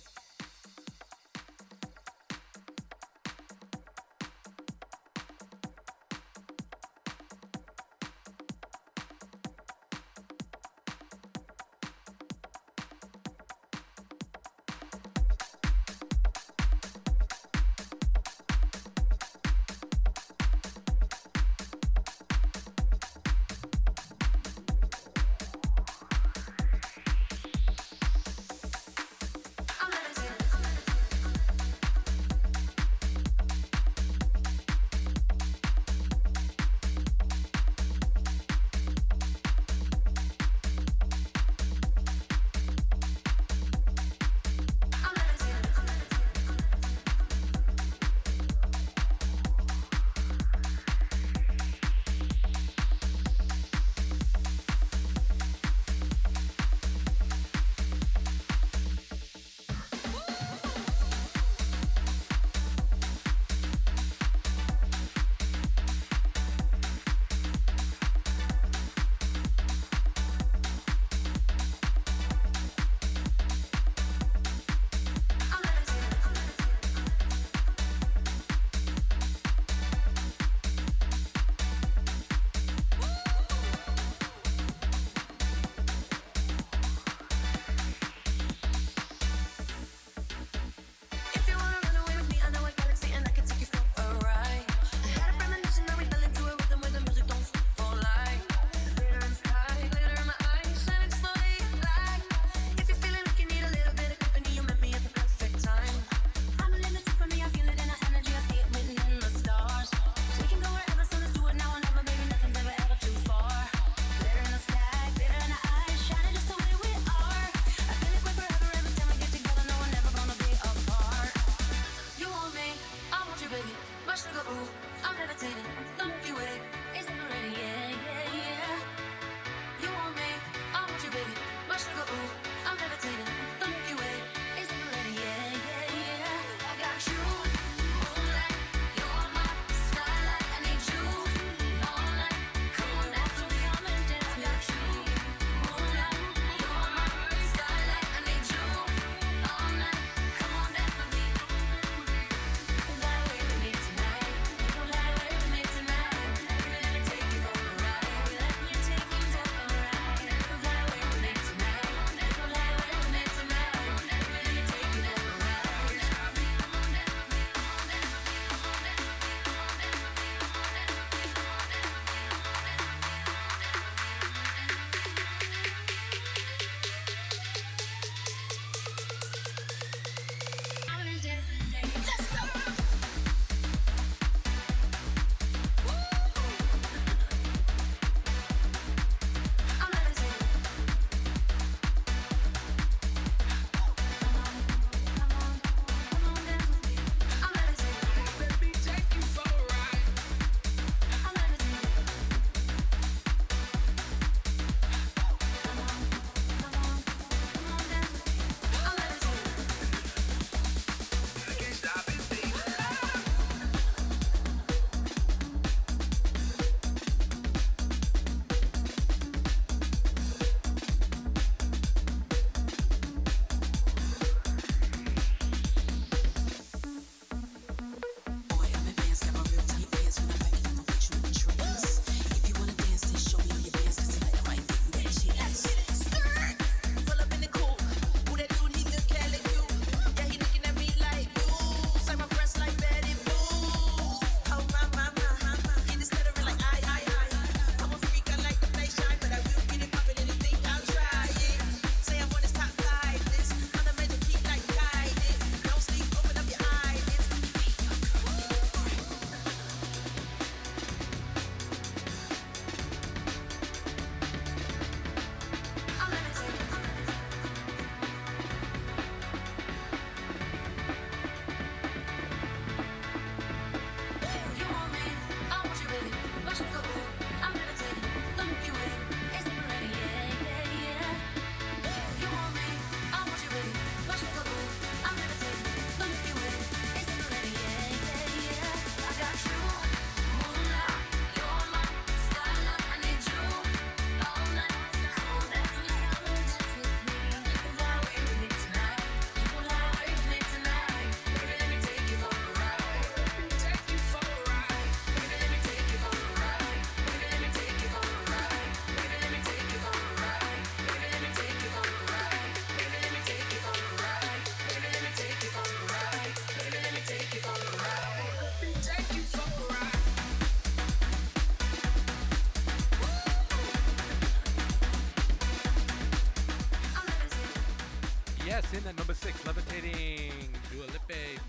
Yes, in at number six, Levitating, Dua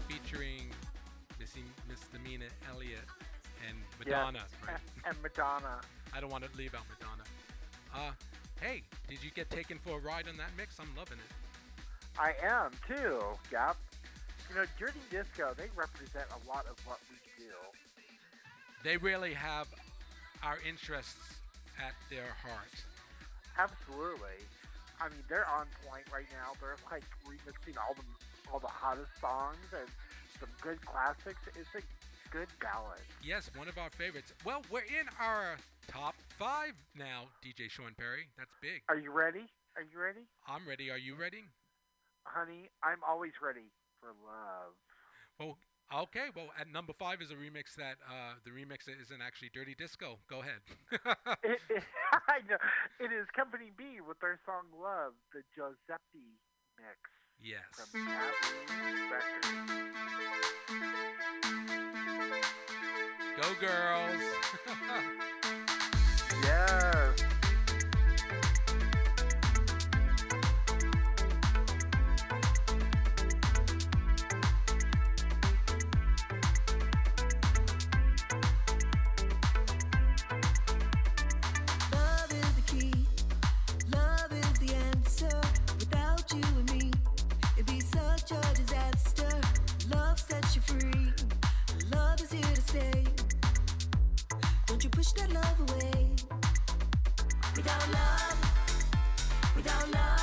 featuring Missy Misdemeanor Elliott and Madonna. Right? And Madonna. I don't want to leave out Madonna. Uh, hey, did you get taken for a ride on that mix? I'm loving it. I am too. Gap. You know, Dirty Disco, they represent a lot of what we do. They really have our interests at their heart. Absolutely. I mean, they're on point right now. They're like remixing all the all the hottest songs and some good classics. It's a good balance. Yes, one of our favorites. Well, we're in our top five now, DJ Sean Perry. That's big. Are you ready? Are you ready, I'm ready. Are you ready? honey? I'm always ready for love. Well, okay. Well, at number five is a remix that uh, the remix isn't actually Dirty Disco. Go ahead. It, it, I know. It is Company B with their song "Love," the Giuseppe mix yes. from Records. Go girls. Yes. That love away. Without love, without love,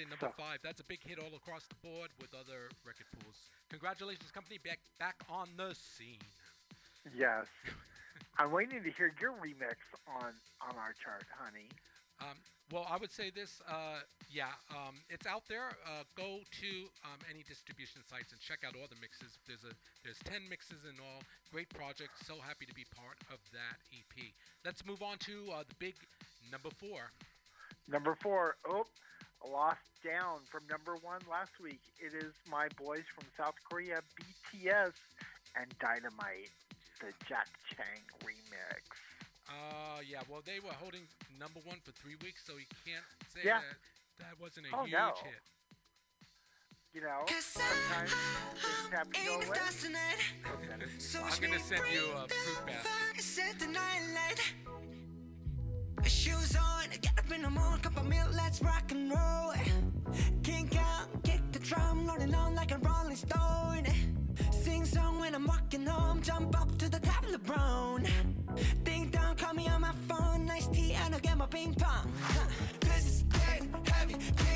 At number So- five. That's a big hit all across the board with other record pools. Congratulations, company, back back on the scene. Yes. I'm waiting to hear your remix on on our chart, honey. Um, well, I would say this. Uh, yeah, um, it's out there. Uh, go to um, any distribution sites and check out all the mixes. There's a there's ten mixes in all. Great project. So happy to be part of that EP. Let's move on to uh, the big number four. Number four, oh, lost down from number one last week. It is my boys from South Korea, BTS, and Dynamite, the Jack Chang remix. Uh, yeah. Well, they were holding number one for three weeks, so you can't say yeah. that that wasn't a oh, huge no. hit. You know, sometimes things have to go away. So I'm gonna send you a fruit basket. Shoes on, get up in the morning, cup of milk, let's rock and roll. Kink out, kick the drum, rolling on like a rolling stone. Sing song when I'm walking home, jump up to the top of LeBron. Ding dong, call me on my phone, nice tea, and I'll get my ping pong. Huh. This is getting heavy.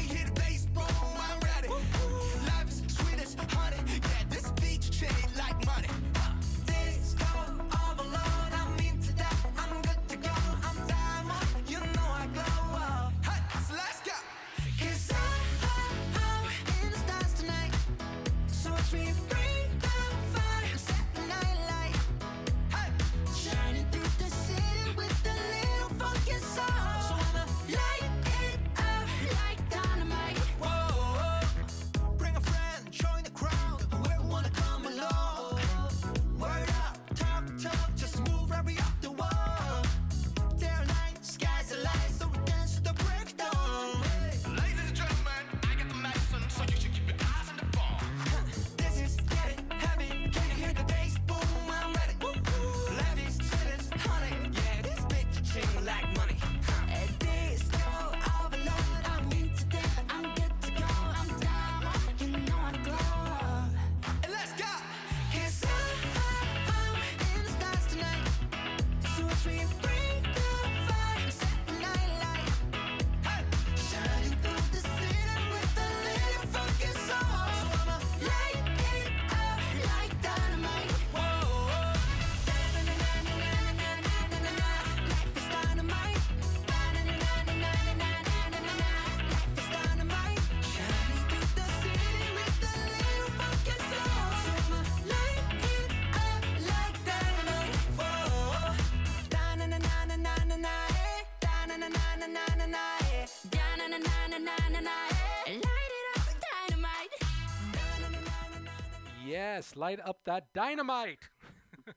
Light up that dynamite.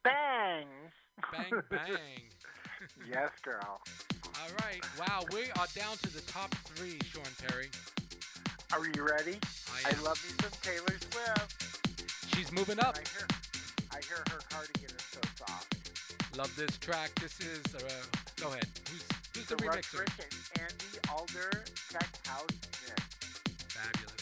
Bang. bang, bang. yes, girl. All right. Wow, we are down to the top three, Sean Perry. Are you ready? I, I love you some Taylor Swift. She's moving up. I hear, I hear her cardigan is so soft. Love this track. This is. Uh, go ahead. Who's, who's the, the remixer? Andy Alder Tech House Fabulous.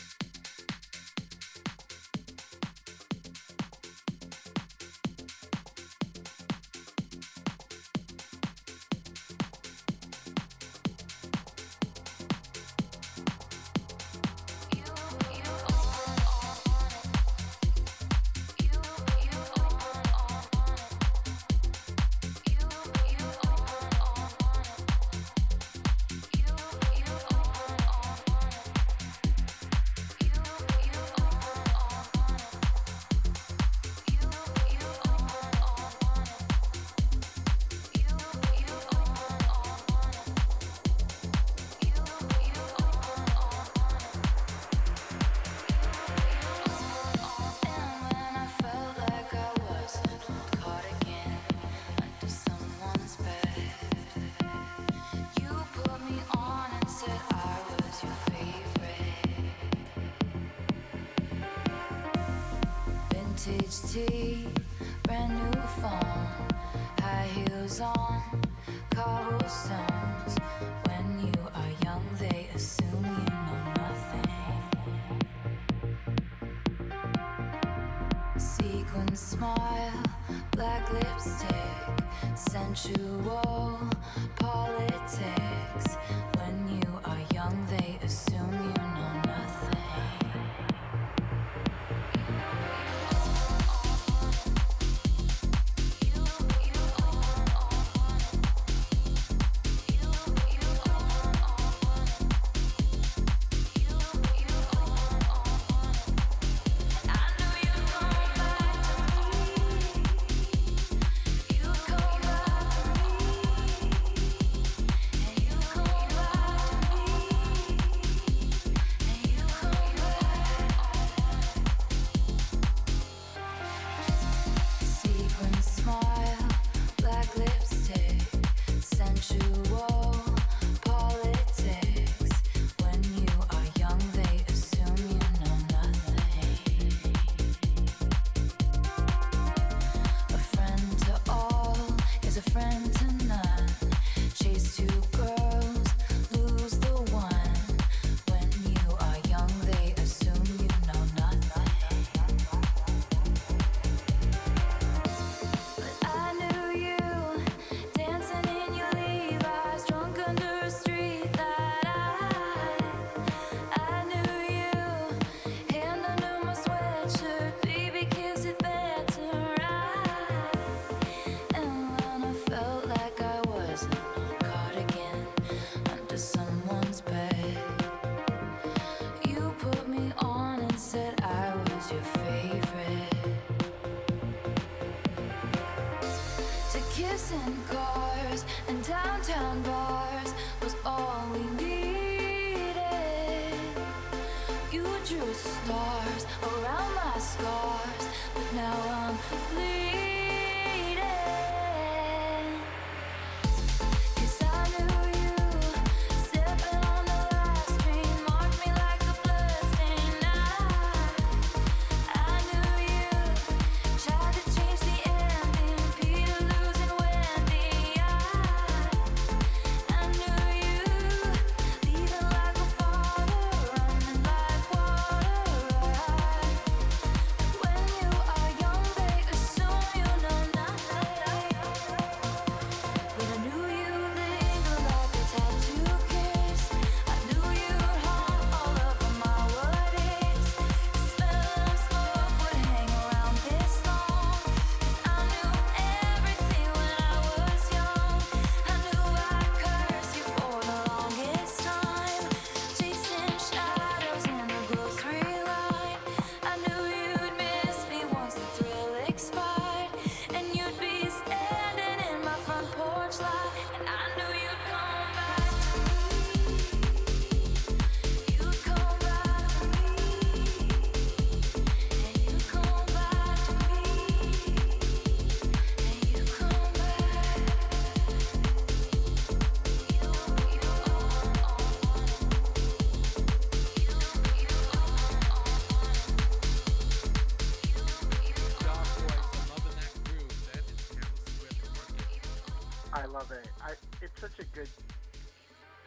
I love it. I, it's such a good,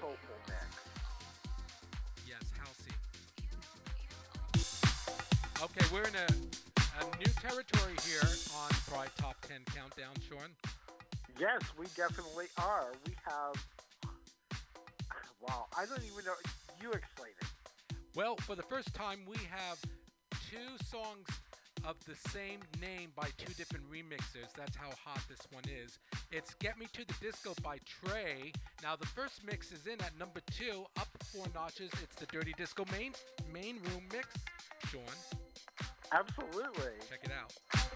soulful mix. Yes, Halsey. Okay, we're in a, a, new territory here on Pride Top 10 Countdown, Sean. Yes, we definitely are. We have, wow, I don't even know. You explain it. Well, for the first time, we have two songs of the same name by two different remixers. That's how hot this one is. It's Get Me to the Disco by Trey. Now, the first mix is in at number two, up four notches. It's the Dirty Disco main, main room mix. Sean? Absolutely. Check it out.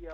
The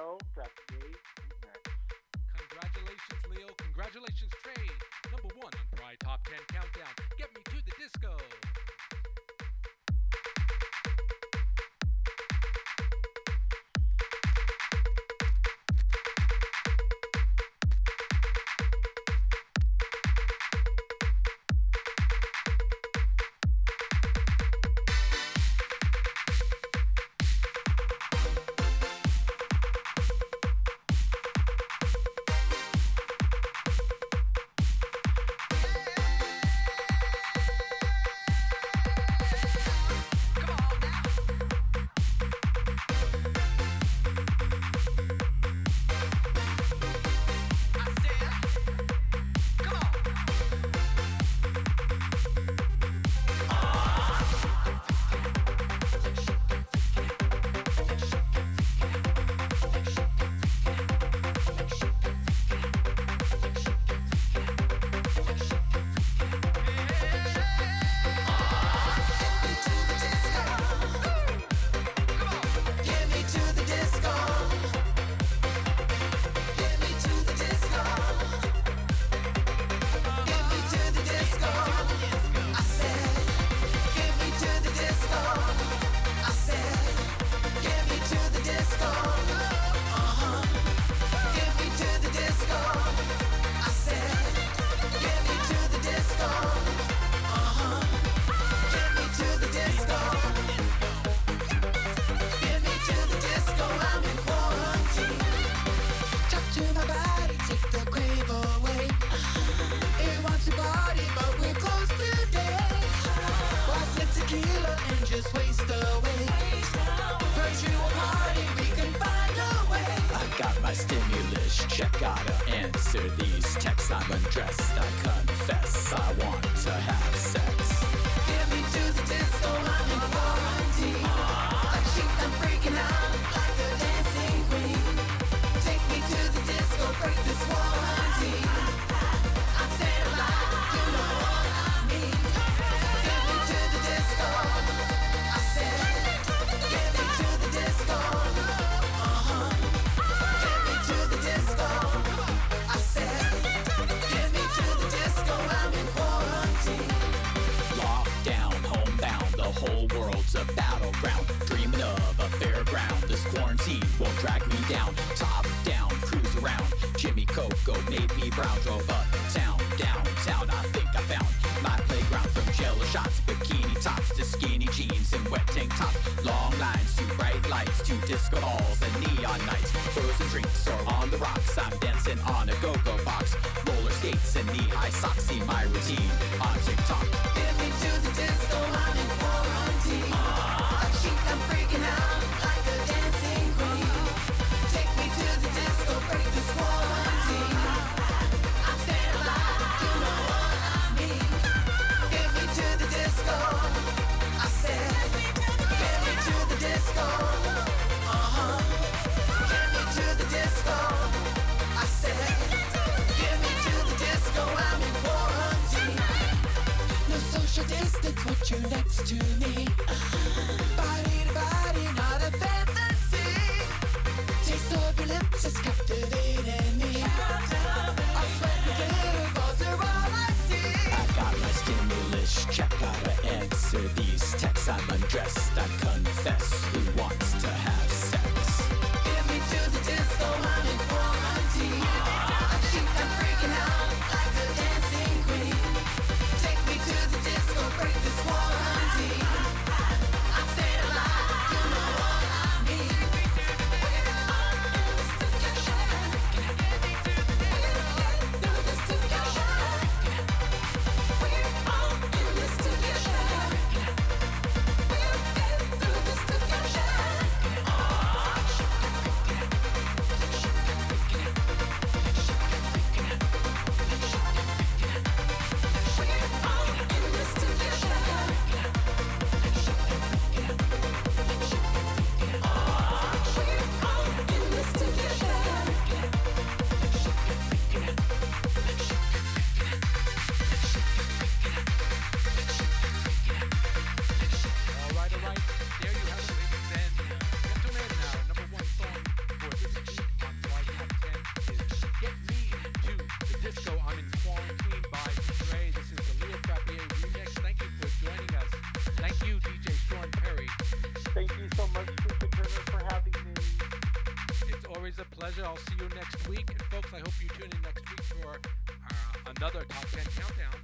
hope you tune in next week for uh, another Top 10 Countdown.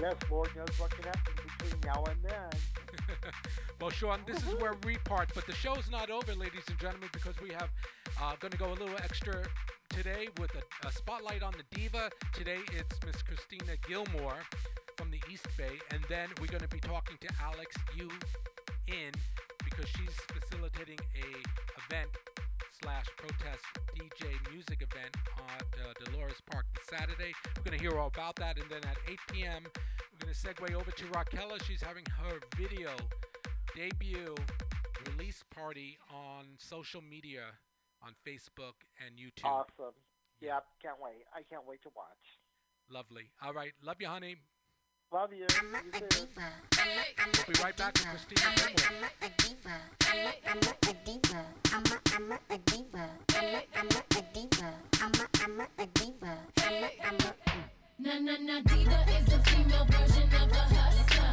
Yes, Lord knows what can happen between now and then. well, Sean, this is where we part, but the show's not over, ladies and gentlemen, because we have uh, going to go a little extra today with a, a spotlight on the diva. Today it's Miss Christina Gilmore from the East Bay, and then we're going to be talking to Alex Yu In because she's facilitating a event slash protest DJ music event at uh, Dolores Park this Saturday. We're going to hear all about that, and then at 8 p.m. we're going to segue over to Raquella. She's having her video debut release party on social media on Facebook and YouTube. Awesome. Yeah, can't wait. I can't wait to watch. Lovely. All right. Love you, honey. Love you. You too. We'll be right back with Christina Gilmore. Na na na diva is a female version of a hustler,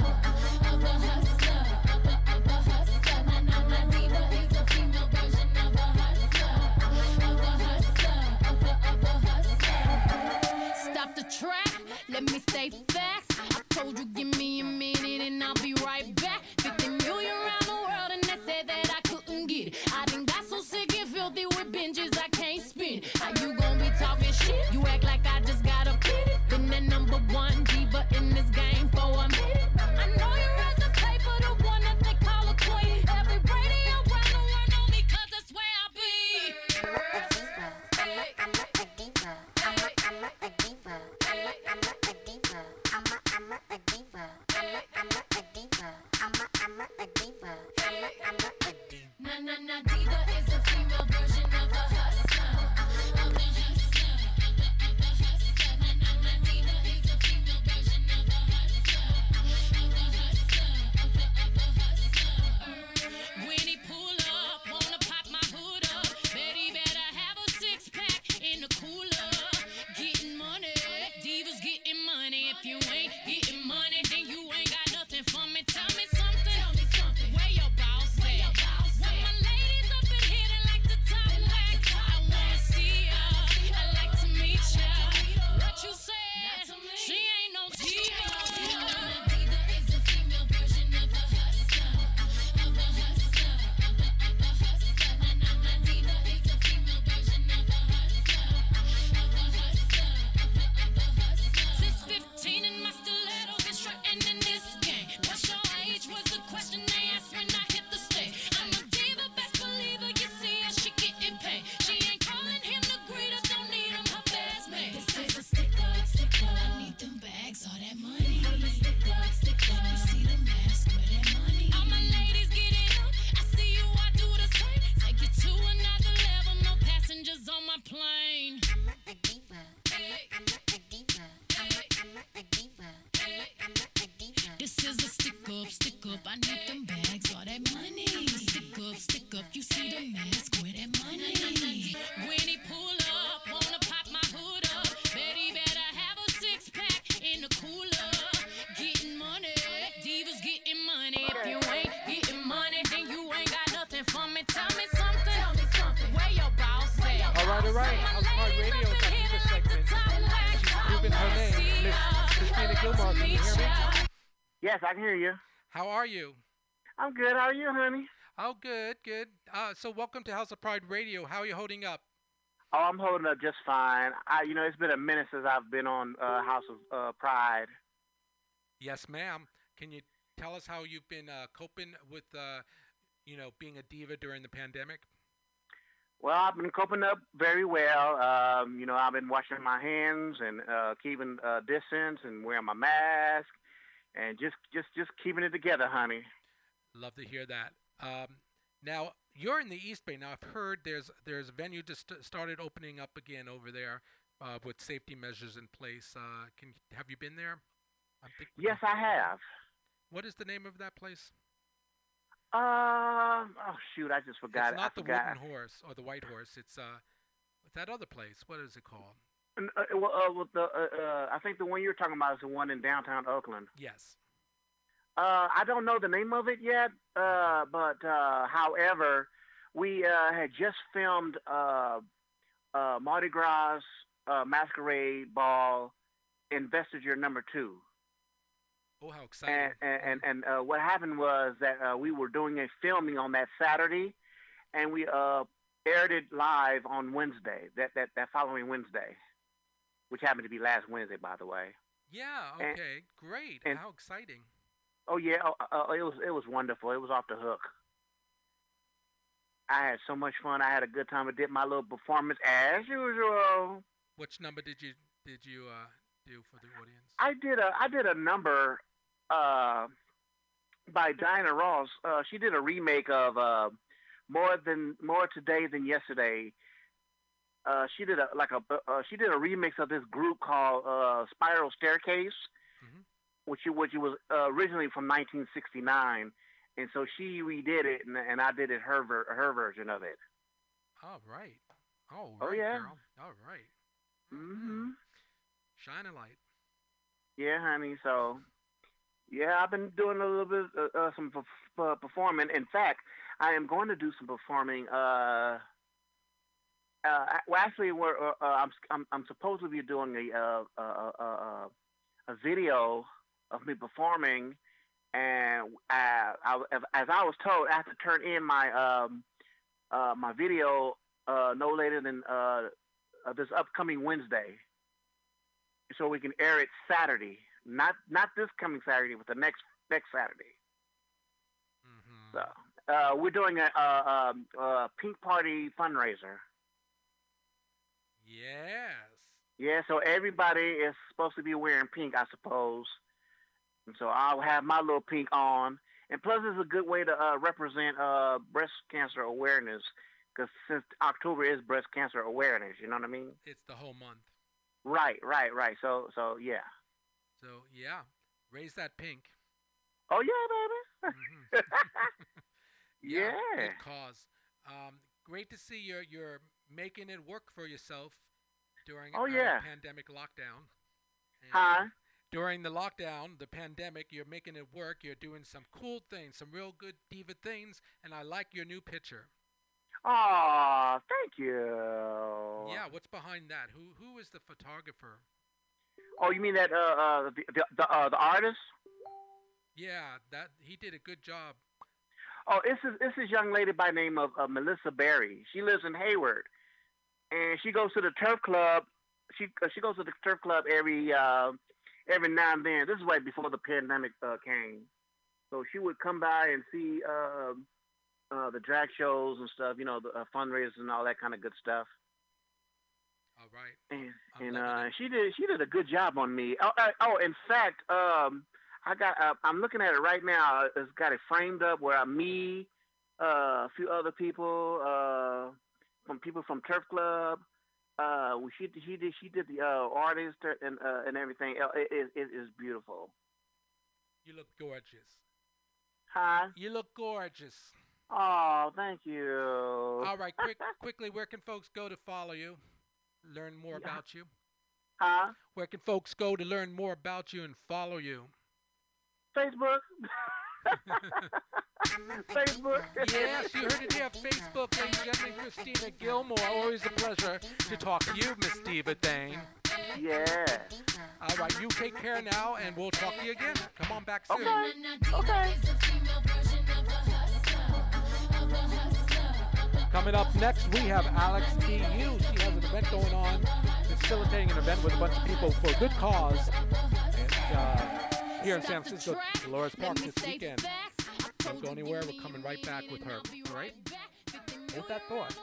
of a hustler, of a of a hustler. Na na na diva is a female version of a hustler, of a hustler, of a of a hustler. Stop the track, let me state facts. I told you give me a minute and I'll be right back. Can hear you. How are you? I'm good. How are you, honey? Oh, good, good. Uh, so welcome to House of Pride Radio. How are you holding up? Oh, I'm holding up just fine. I, you know, it's been a minute since I've been on uh, House of uh, Pride. Yes, ma'am. Can you tell us how you've been uh, coping with, uh, you know, being a diva during the pandemic? Well, I've been coping up very well. Um, you know, I've been washing my hands and uh, keeping uh, distance and wearing my mask and just, just, just keeping it together, honey. Love to hear that. Um, now you're in the East Bay. Now I've heard there's there's a venue just started opening up again over there uh, with safety measures in place. Uh, can have you been there? Yes, I have. What is the name of that place? Um, oh shoot, I just forgot. it's not I the forgot. Wooden Horse or the White Horse. It's uh, it's that other place. What is it called? Uh, well, uh, well, the, uh, uh, I think the one you're talking about is the one in downtown Oakland. Yes. Uh, I don't know the name of it yet, uh, but uh, however, we uh, had just filmed uh, uh, Mardi Gras uh, Masquerade Ball Investiture number two. Oh, how exciting! And and and, and uh, what happened was that uh, we were doing a filming on that Saturday, and we uh, aired it live on Wednesday. That that that following Wednesday, which happened to be last Wednesday, by the way. yeah. and- Okay. Great. and- how exciting. Oh yeah, oh, uh, it was it was wonderful. It was off the hook. I had so much fun. I had a good time. I did my little performance as usual. Which number did you did you uh, do for the audience? I did a I did a number uh, by Diana Ross. Uh, she did a remake of uh, more than more today than yesterday. Uh, she did a like a uh, she did a remix of this group called uh, Spiral Staircase, which which was uh, originally from 1969, and so she redid it, and, and I did it her ver- her version of it. All right. Oh, Oh, yeah. girl. All right. hmm Shine a light. Yeah, honey. So, yeah, I've been doing a little bit uh, some perf- performing. In fact, I am going to do some performing. Uh, well, actually, we're, uh, uh, I'm, I'm I'm supposed to be doing a uh, uh, uh, uh, a video of me performing, and uh, I, as I was told, I have to turn in my um, uh, my video uh, no later than uh, uh, this upcoming Wednesday so we can air it Saturday, not not this coming Saturday, but the next next Saturday. So uh, we're doing a, a, a, a pink party fundraiser. Yes. Yeah, so everybody is supposed to be wearing pink, I suppose. And so I'll have my little pink on, and plus it's a good way to uh, represent uh, breast cancer awareness, because since October is breast cancer awareness, you know what I mean? It's the whole month. Right, right, right. So, so yeah. So yeah, raise that pink. Oh yeah, baby. Yeah. Yeah. Good cause. Um, great to see you're you're making it work for yourself during Oh, yeah. pandemic lockdown. And Huh? During the lockdown, the pandemic, you're making it work. You're doing some cool things, some real good diva things, and I like your new picture. Aw, thank you. Yeah, what's behind that? Who who is the photographer? Oh, you mean that uh uh the the the, uh, the artist? Yeah, that he did a good job. Oh, this is this is young lady by name of uh, Melissa Berry. She lives in Hayward, and she goes to the turf club. She uh, she goes to the turf club every uh, every now and then. This is right before the pandemic uh, came, so she would come by and see uh, uh, the drag shows and stuff. You know, the uh, fundraisers and all that kind of good stuff. All right. And, and uh, she did she did a good job on me. Oh, uh, oh in fact, um, I got uh, I'm looking at it right now. It's got it framed up where I'm me, uh, a few other people, uh, from people from Turf Club. Uh, she she did she did the uh, artist and uh, and everything. It, it, it is beautiful. You look gorgeous. Huh? You look gorgeous. Oh, thank you. All right, quick, quickly, where can folks go to follow you, learn more Yeah. about you? Huh? Where can folks go to learn more about you and follow you? Facebook. Facebook. Yes, you heard it here. Facebook, ladies and gentlemen, Christina Gilmore. Always a pleasure to talk to you, Miss Diva Thane. Yeah. All right, you take care now, and we'll talk to you again. Come on back soon. Okay. okay. Coming up next, we have Alex TU. She has an event going on, facilitating an event with a bunch of people for a good cause. And, uh, here in San Francisco, Dolores Park this weekend. Don't go anywhere. We're coming right back with her. All right? Hold that thought.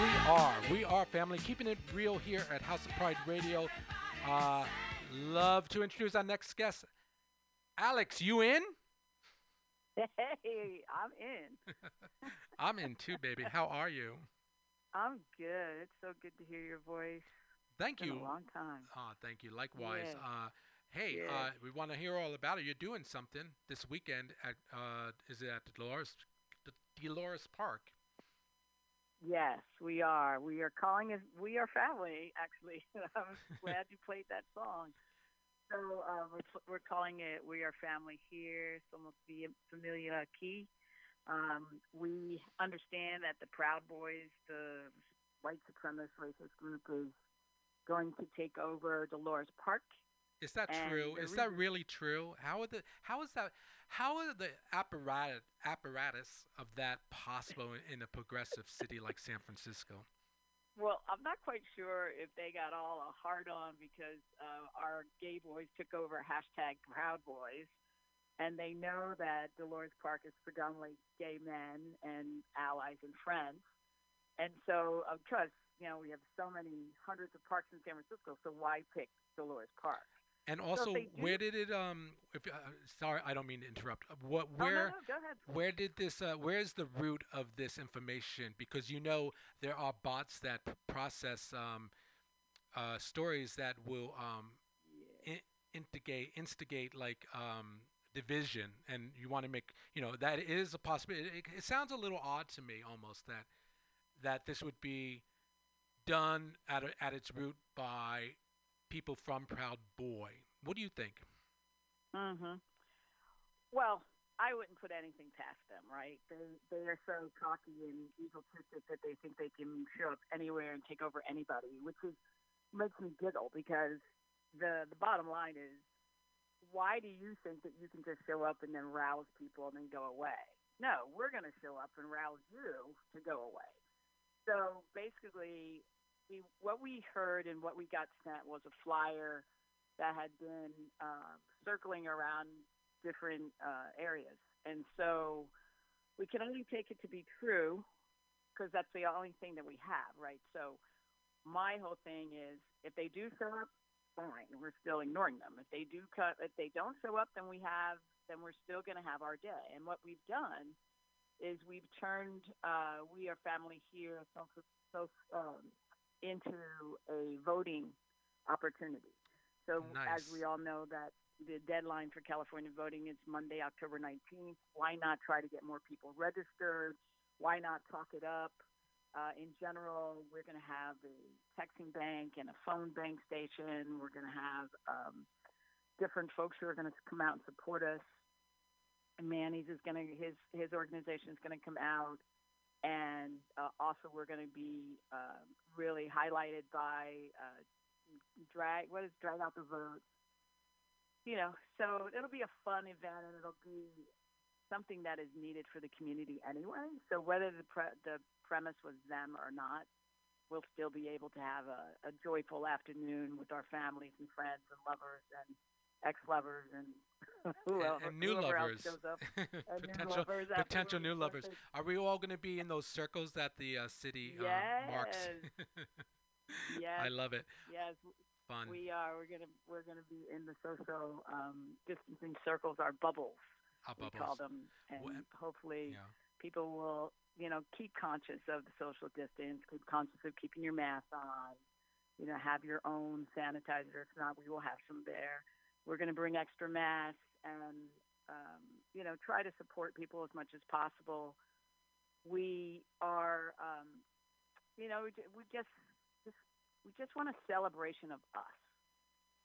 We are. We are family. Keeping it real here at House of Pride Radio. Uh, love to introduce our next guest. Alex, you in? Hey, I'm in. I'm in too, baby. How are you? I'm good. It's so good to hear your voice. Thank you. a long time. Ah, thank you. Likewise. Yeah. Uh, hey, Yeah. uh, we want to hear all about it. You're doing something this weekend at uh, is it at Dolores Dolores Park? Yes, we are. We are calling it. We are family. Actually, I'm glad you played that song. So uh, we're, we're calling it "We Are Family" here. Somos familia aquí. Um, we understand that the Proud Boys, the white supremacist racist group, is going to take over Dolores Park. Is that And true? Is that really true? How are the how is that how are the apparatus apparatus of that possible in, in a progressive city like San Francisco? Well, I'm not quite sure if they got all a hard on because uh, our gay boys took over hashtag Proud Boys, and they know that Dolores Park is predominantly gay men and allies and friends, and so of course, you know, we have so many hundreds of parks in San Francisco, so why pick Dolores Park? And also, do- where did it um? If, uh, sorry, I don't mean to interrupt. What Oh, no, where no, where did this uh, where's the root of this information? Because you know there are bots that p- process um, uh, stories that will um, in- instigate instigate like um, division, and you want to make you know that is a possibility. It, it sounds a little odd to me, almost that that this would be done at a, at its root by people from Proud Boy. What do you think? Mm-hmm. Well, I wouldn't put anything past them, right? They they are so cocky and egotistic that they think they can show up anywhere and take over anybody, which is makes me giggle because the the bottom line is, why do you think that you can just show up and then rouse people and then go away? No, we're going to show up and rouse you to go away. So basically, we, what we heard and what we got sent was a flyer that had been um, circling around different uh, areas. And so we can only take it to be true because that's the only thing that we have, right? So my whole thing is if they do show up, fine. We're still ignoring them. If they do cut, if they don't show up, then we have, then we're still going to have our day. And what we've done is we've turned uh, We Are Family Here so, so, um, into a voting opportunity. So as we all know that the deadline for California voting is Monday, October 19th. Why not try to get more people registered? Why not talk it up? Uh, in general, we're going to have a texting bank and a phone bank station. We're going to have um, different folks who are going to come out and support us. And Manny's is going to his his organization is going to come out, and uh, also we're going to be uh, really highlighted by uh, drag. What is drag out the vote? You know, so it'll be a fun event, and it'll be something that is needed for the community anyway. So whether the pre- the premise was them or not, we'll still be able to have a, a joyful afternoon with our families and friends and lovers and ex-lovers and who and, else, and new lovers, else shows up. And new lovers potential new lovers. Are we all going to be in those circles that the uh, city uh, marks? Yes. I love it. Yes, Fun. we are. We're gonna we're gonna be in the social um, distancing circles, our bubbles. Our we call them, and hopefully Yeah. people will you know keep conscious of the social distance, keep conscious of keeping your mask on. You know, have your own sanitizer. If not, we will have some there. We're going to bring extra masks and um, you know try to support people as much as possible. We are, um, you know, we, just just we just want a celebration of us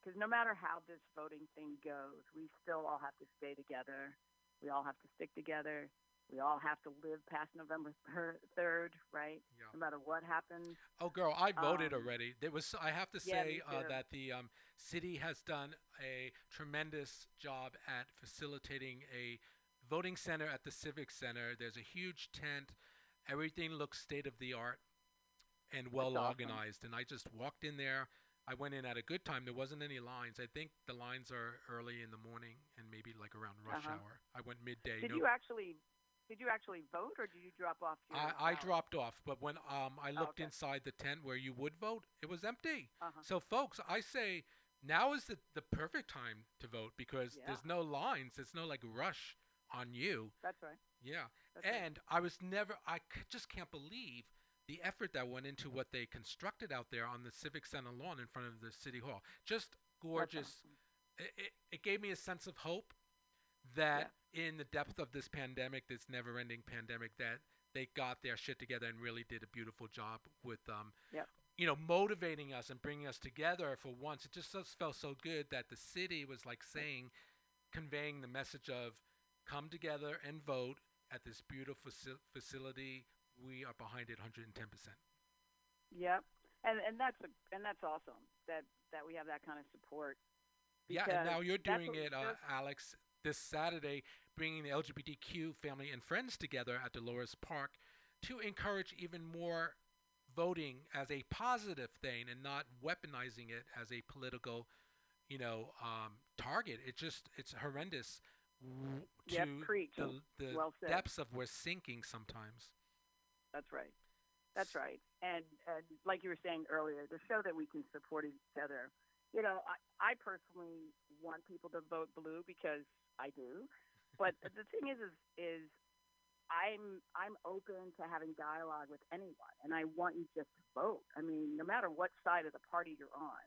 because no matter how this voting thing goes, we still all have to stay together. We all have to stick together. We all have to live past November third, right? Yeah. No matter what happens. Oh, girl, I voted Um, already. There was, I have to say me uh, that the um, city has done a tremendous job at facilitating a voting center at the Civic Center. There's a huge tent. Everything looks state of the art and well awesome. organized. And I just walked in there. I went in at a good time. There wasn't any lines. I think the lines are early in the morning and maybe like around rush Uh-huh. hour. I went midday. Did no- you actually did you actually vote or did you drop off your I, I dropped off, but when um, I Oh, looked okay. inside the tent where you would vote, it was empty. Uh-huh. So, folks, I say now is the, the perfect time to vote because Yeah. there's no lines, there's no like rush on you. That's right. Yeah. That's right. and I was never, I c- just can't believe the effort that went into what they constructed out there on the Civic Center lawn in front of the City Hall. Just gorgeous. It, it, it gave me a sense of hope that in the depth of this pandemic, this never ending pandemic, that they got their shit together and really did a beautiful job with um, Yep. you know, motivating us and bringing us together for once. It just, just felt so good that the city was like saying, conveying the message of come together and vote at this beautiful faci- facility. We are behind it 110%. Yep. And and that's a, and that's awesome that that we have that kind of support. Yeah, and now you're doing it, uh, Alex, this Saturday, bringing the LGBTQ family and friends together at Dolores Park to encourage even more voting as a positive thing and not weaponizing it as a political, you know, um, target. It just it's horrendous w- Yep, to preach. the, the Well said. depths of we're sinking sometimes. That's right. That's right. And and like you were saying earlier, to show that we can support each other. You know, I, I personally want people to vote blue because I do. But the thing is, is, is I'm I'm open to having dialogue with anyone, and I want you just to vote. I mean, no matter what side of the party you're on,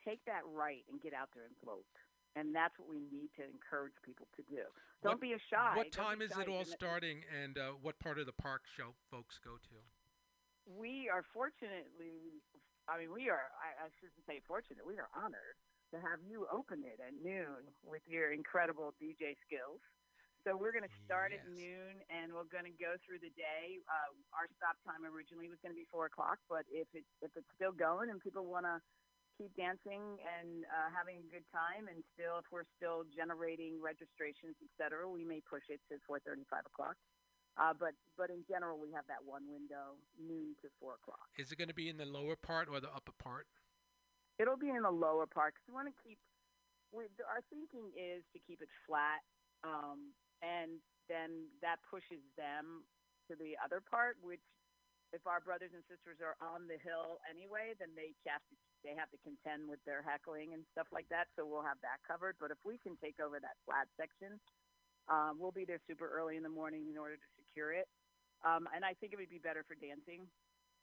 take that right and get out there and vote. And that's what we need to encourage people to do. Don't be a shy. What Don't time is it all starting, and uh, what part of the park shall folks go to? we are fortunately, I mean, we are, I, I shouldn't say fortunate, we are honored to have you open it at noon with your incredible DJ skills. So we're going to start at noon and we're going to go through the day. Uh, our stop time originally was going to be four o'clock, but if it if it's still going and people want to keep dancing and uh, having a good time, and still if we're still generating registrations, et cetera, we may push it to four thirty, five o'clock. Uh, but but in general, we have that one window, noon to four o'clock. Is it going to be in the lower part or the upper part? It'll be in the lower part 'cause we want to keep. We, our thinking is to keep it flat, um, and then that pushes them to the other part. Which, if our brothers and sisters are on the hill anyway, then they have to they have to contend with their heckling and stuff like that. So we'll have that covered. But if we can take over that flat section, um, we'll be there super early in the morning in order to secure it. Um, and I think it would be better for dancing.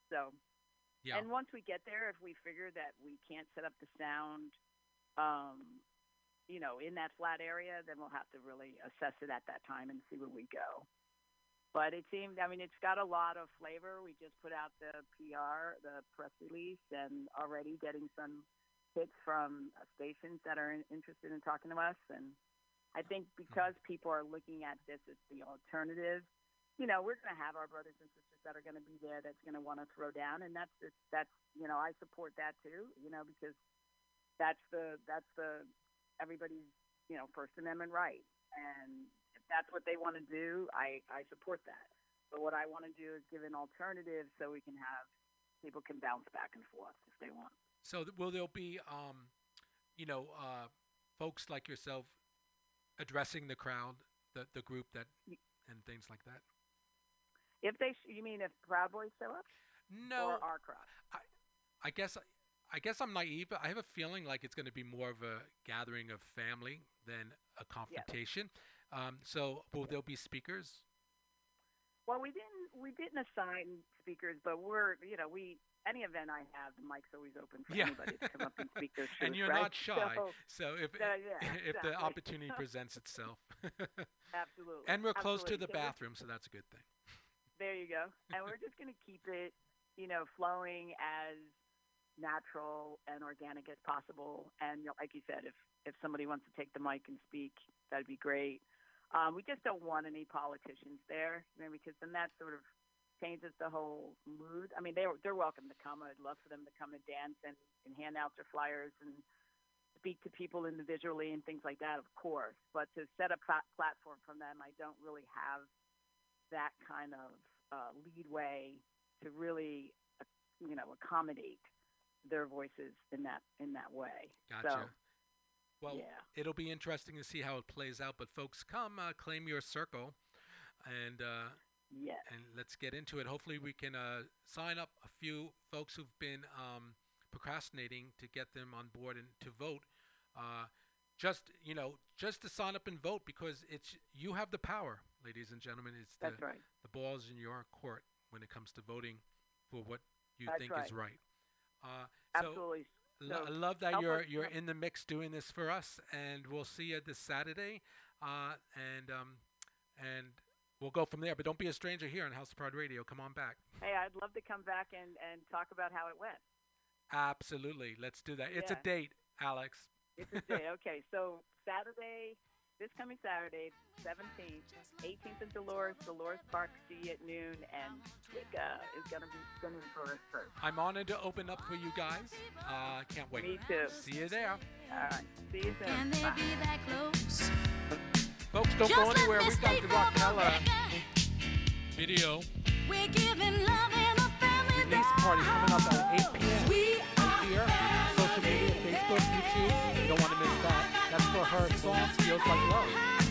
So Yeah. and once we get there, if we figure that we can't set up the sound, um, you know, in that flat area, then we'll have to really assess it at that time and see where we go. But it seemed, I mean, it's got a lot of flavor. We just put out the PR, the press release, and already getting some hits from stations that are in, interested in talking to us. And I think because people are looking at this as the alternative, you know, we're going to have our brothers and sisters that are going to be there that's going to want to throw down, and that's that's you know I support that too, you know, because that's the that's the everybody's you know First Amendment right, and if that's what they want to do, I I support that. But what I want to do is give an alternative so we can have people can bounce back and forth if they want. So th- will there be, um, you know, uh, folks like yourself addressing the crowd, the the group that, and things like that? If they, sh- you mean if Proud Boys show up? No. Or our crowd? I I guess I guess I'm naive. but I have a feeling like it's going to be more of a gathering of family than a confrontation. Um, so will there be speakers? Well, we didn't we didn't assign speakers, but we're you know we any event I have, the mic's always open for Yeah. anybody to come up and speak their truth. and you're right? not shy. So, So, if uh, yeah, if the opportunity presents itself, absolutely, and we're close to the bathroom, so that's a good thing. There you go. And we're just going to keep it, you know, flowing as natural and organic as possible. And you know, like you said, if if somebody wants to take the mic and speak, that'd be great. Um, we just don't want any politicians there, you know, because then that sort of changes the whole mood. I mean, they're they're welcome to come. I'd love for them to come and dance and, and hand out their flyers and speak to people individually and things like that, of course. But to set a plat- platform from them, I don't really have that kind of uh, lead way to really, uh, you know, accommodate their voices in that in that way. Gotcha. So, Well, yeah. it'll be interesting to see how it plays out. But folks, come uh, claim your circle, and uh, yeah, and let's get into it. Hopefully, we can uh, sign up a few folks who've been um, procrastinating to get them on board and to vote. Uh, just you know, just to sign up and vote because it's you have the power, ladies and gentlemen. It's the That's right. the ball's in your court when it comes to voting for what you That's think right. is right. Uh, Absolutely. So, So I love that you're you're in the mix doing this for us, and we'll see you this Saturday, uh, and um, and we'll go from there. But don't be a stranger here on House of Pride Radio. Come on back. Hey, I'd love to come back and and talk about how it went. Absolutely, let's do that. It's a date, Alex. It's a day. okay, so Saturday, this coming Saturday, 17th, 18th in Dolores, Dolores Park. See you at noon, and Wicca is gonna be singing for us first. I'm honored to open up for you guys. Uh, can't wait. Me too. See you there. All right. See you soon. Can they Bye. be that close? Folks, don't Just go anywhere. We've got stay the for Rockella video We're giving love in a family release party coming up at 8 p.m. We right here. Social media, Facebook, YouTube. You don't want to miss that. That's for her song "Feels Like Love."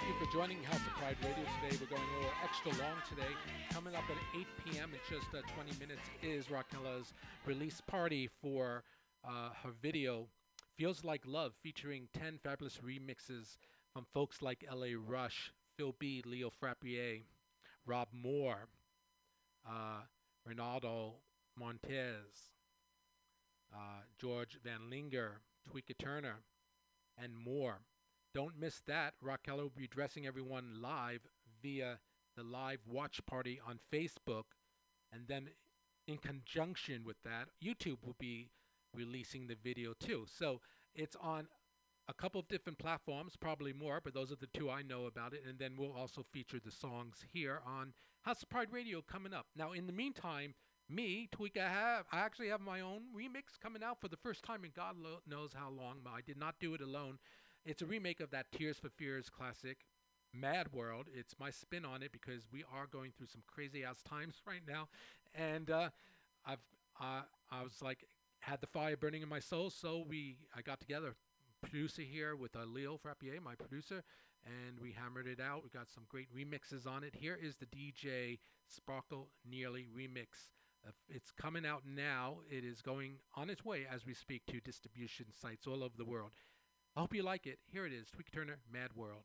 Thank you for joining House of Pride Radio today. We're going a little extra long today. Coming up at 8 p.m. in just uh, 20 minutes is Raquela's release party for uh, her video Feels Like Love, featuring 10 fabulous remixes from folks like L.A. Rush, Phil B., Leo Frappier, Rob Moore, uh, Ronaldo Montez, uh, George Van Linger, Tweeka Turner, and more. Don't miss that. Raquel will be dressing everyone live via the live watch party on Facebook. And then, in conjunction with that, YouTube will be releasing the video too. So it's on a couple of different platforms, probably more, but those are the two I know about it. And then we'll also feature the songs here on House of Pride Radio coming up. Now, in the meantime, me, Tweeka, have I actually have my own remix coming out for the first time in God lo- knows how long. I did not do it alone. It's a remake of that Tears for Fears classic, Mad World. It's my spin on it because we are going through some crazy ass times right now, and uh, I've uh, I was like had the fire burning in my soul, so we I got together, producer here with uh, Leo Frappier, my producer, and we hammered it out. We got some great remixes on it. Here is the DJ Sparkle Nearly remix. Uh, it's coming out now. It is going on its way as we speak to distribution sites all over the world. I hope you like it. Here it is Tweek Turner, Mad World.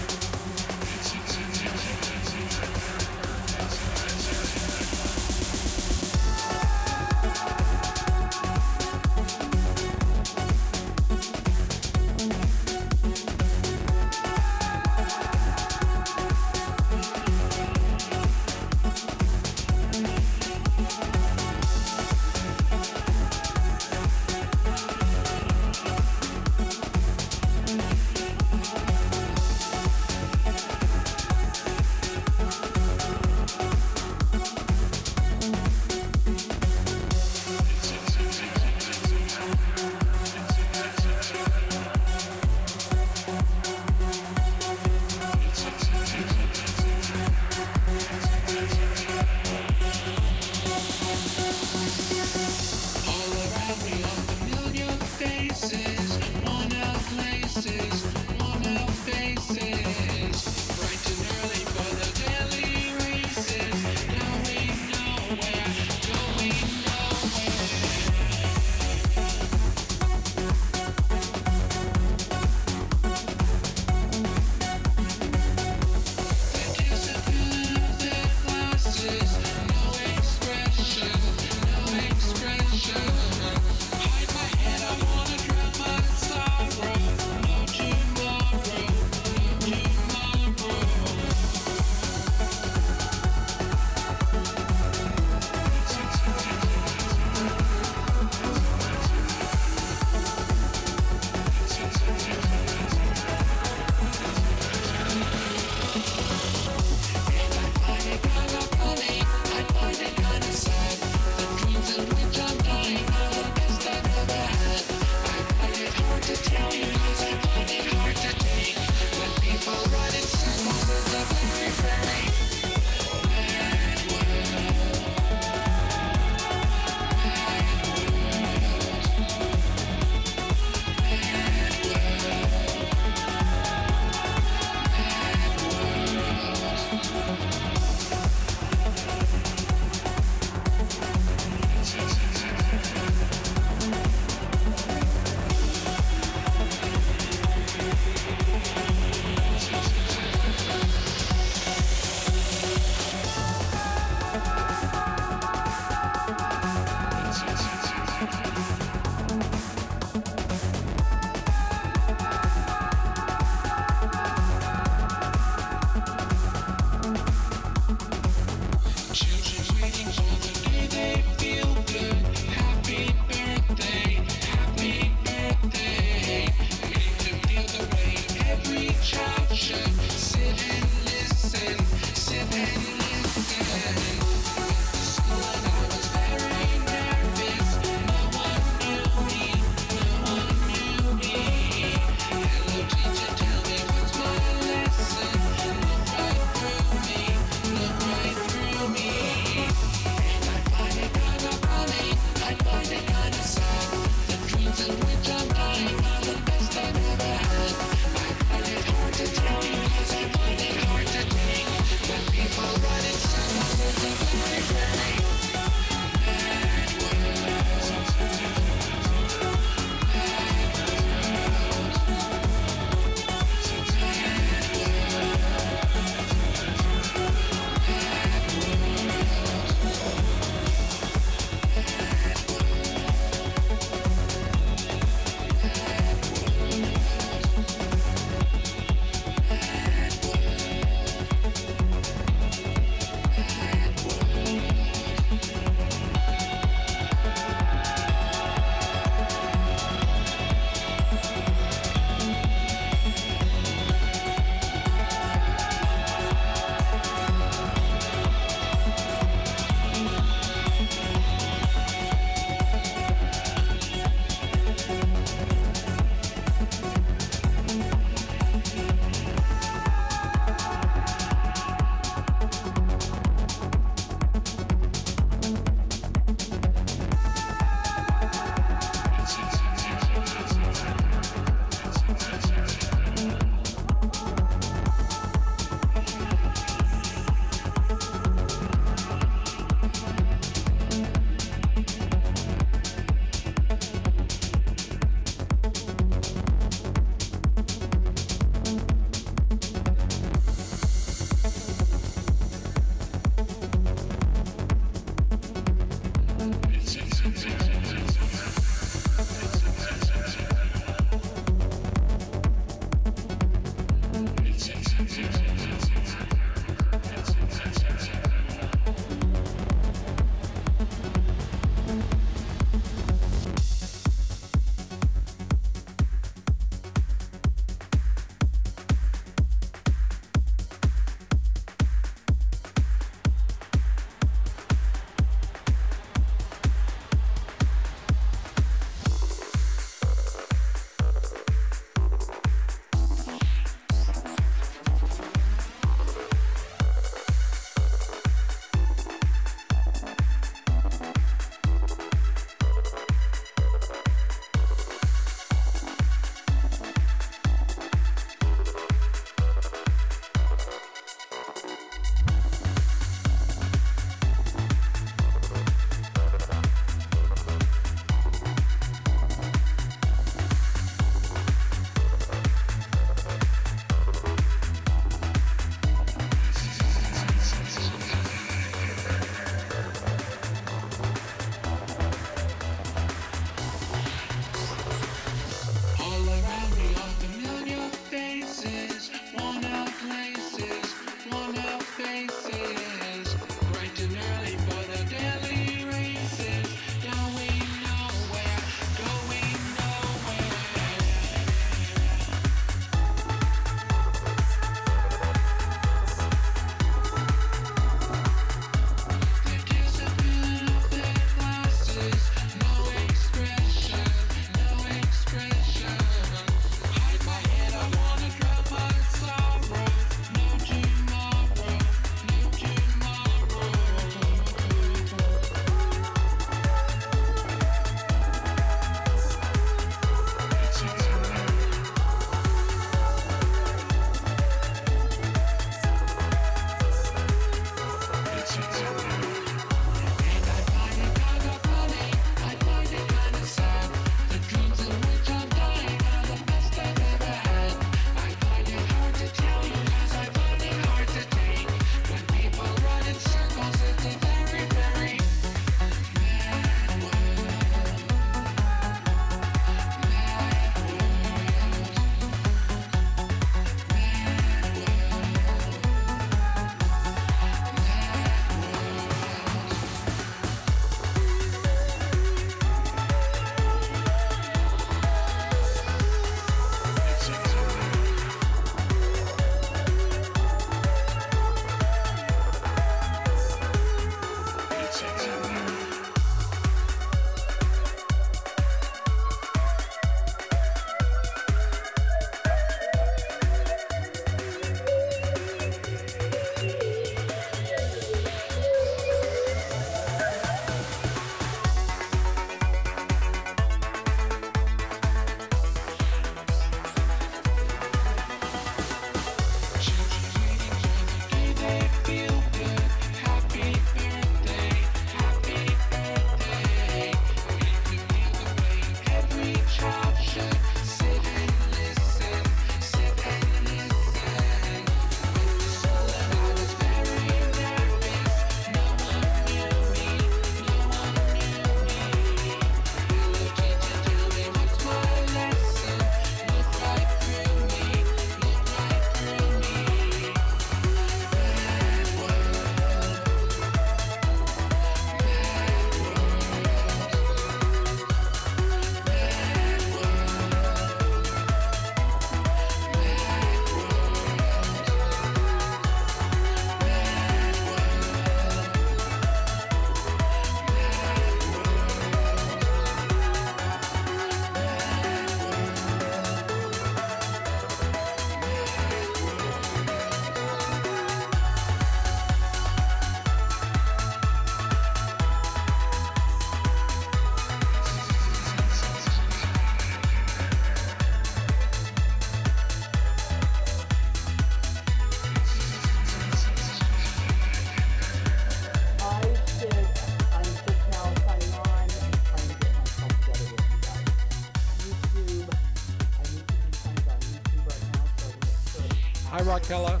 Raquella.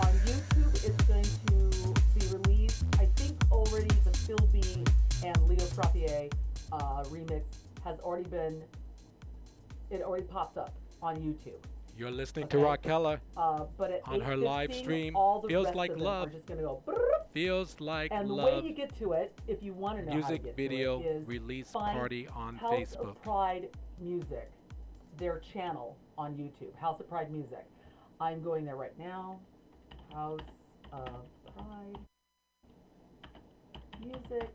On YouTube, it's going to be released. I think already the Phil B and Leo Frappier uh, remix has already been. It already popped up on YouTube. You're listening to Raquel Uh, on her live stream. all the Feels like love. Are just gonna go. Feels like and the way you get to it, if you want to know how to Music get video to it, is release party on House Facebook. of Pride Music, their channel on YouTube, House of Pride Music. I'm going there right now. House of Pride Music.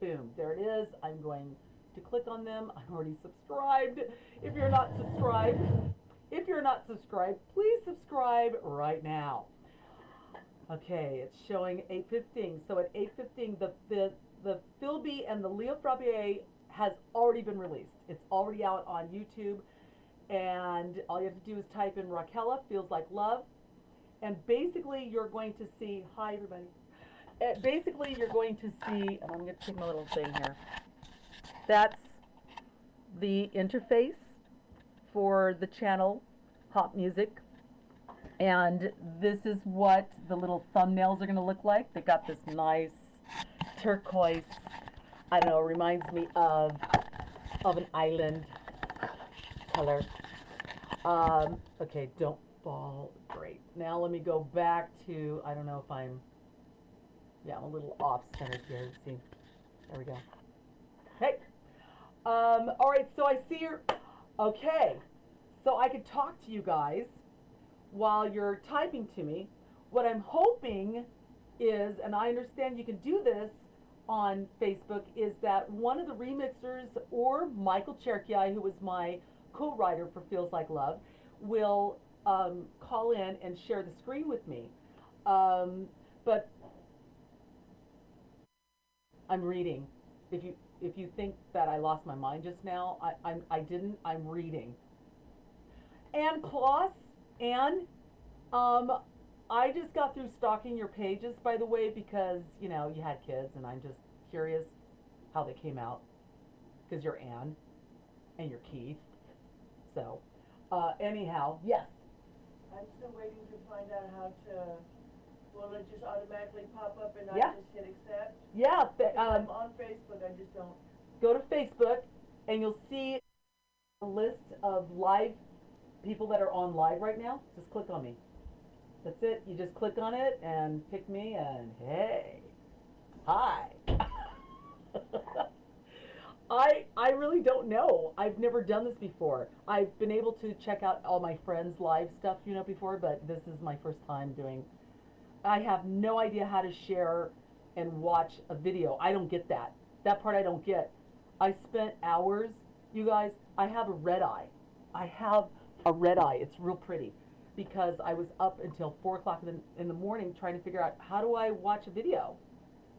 Boom, there it is. I'm going to click on them. I'm already subscribed. If you're not subscribed, if you're not subscribed, please subscribe right now. Okay, it's showing 8:15. So at 8:15, the the the Phil B and the Leo Frappier has already been released. It's already out on YouTube, and all you have to do is type in Raquella feels like love, and basically you're going to see. Hi everybody. Uh, basically, you're going to see. And I'm going to take my little thing here. That's the interface for the channel, Hot Music. And this is what the little thumbnails are going to look like. They got this nice turquoise, I don't know, reminds me of of an island color. Um, okay, don't fall. Great. Now let me go back to, I don't know if I'm, yeah, I'm a little off center here. See. There we go. Hey. Um, all right, so I see your, okay. So I could talk to you guys while you're typing to me. What I'm hoping is, and I understand you can do this on Facebook, is that one of the remixers or Michael Cherki, who was my co-writer for Feels Like Love, will um, call in and share the screen with me. Um, but I'm reading. If you if you think that I lost my mind just now, I I'm, I didn't. I'm reading. Ann Kloss, Ann, um, I just got through stalking your pages, by the way, because you know you had kids, and I'm just curious how they came out. Because you're Ann, and you're Keith. So, uh, anyhow, yes. I'm still waiting to find out how to, will it just automatically pop up and Yeah. I just hit accept? Yeah, Because um, I'm on Facebook, I just don't. go to Facebook and you'll see a list of live people that are on live right now. Just click on me. That's it. You just click on it and pick me and hey, hi. I I really don't know. I've never done this before. I've been able to check out all my friends' live stuff, you know, before, but this is my first time doing. I have no idea how to share and watch a video. I don't get that. That part I don't get. I spent hours, you guys. I have a red eye. I have a red eye. It's real pretty because I was up until four o'clock in the, in the morning trying to figure out how do I watch a video.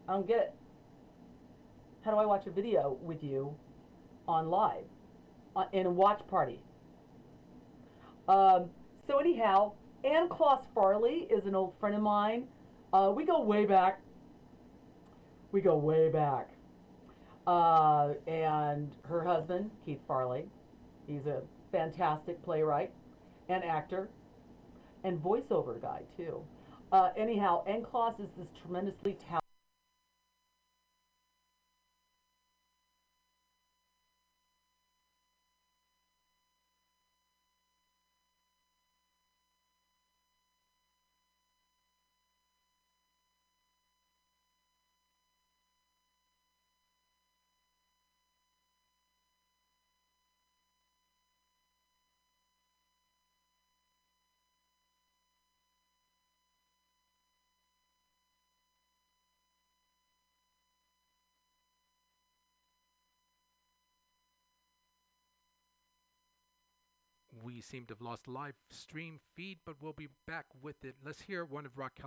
I don't get it. How do I watch a video with you on live uh, in a watch party? Um, so anyhow, Ann Kloss Farley is an old friend of mine. Uh, we go way back. We go way back. Uh, and her husband, Keith Farley, he's a fantastic playwright and actor and voiceover guy too. Uh, anyhow, Ann Kloss is this tremendously talented. We seem to have lost live stream feed, but we'll be back with it. Let's hear one of Raquel.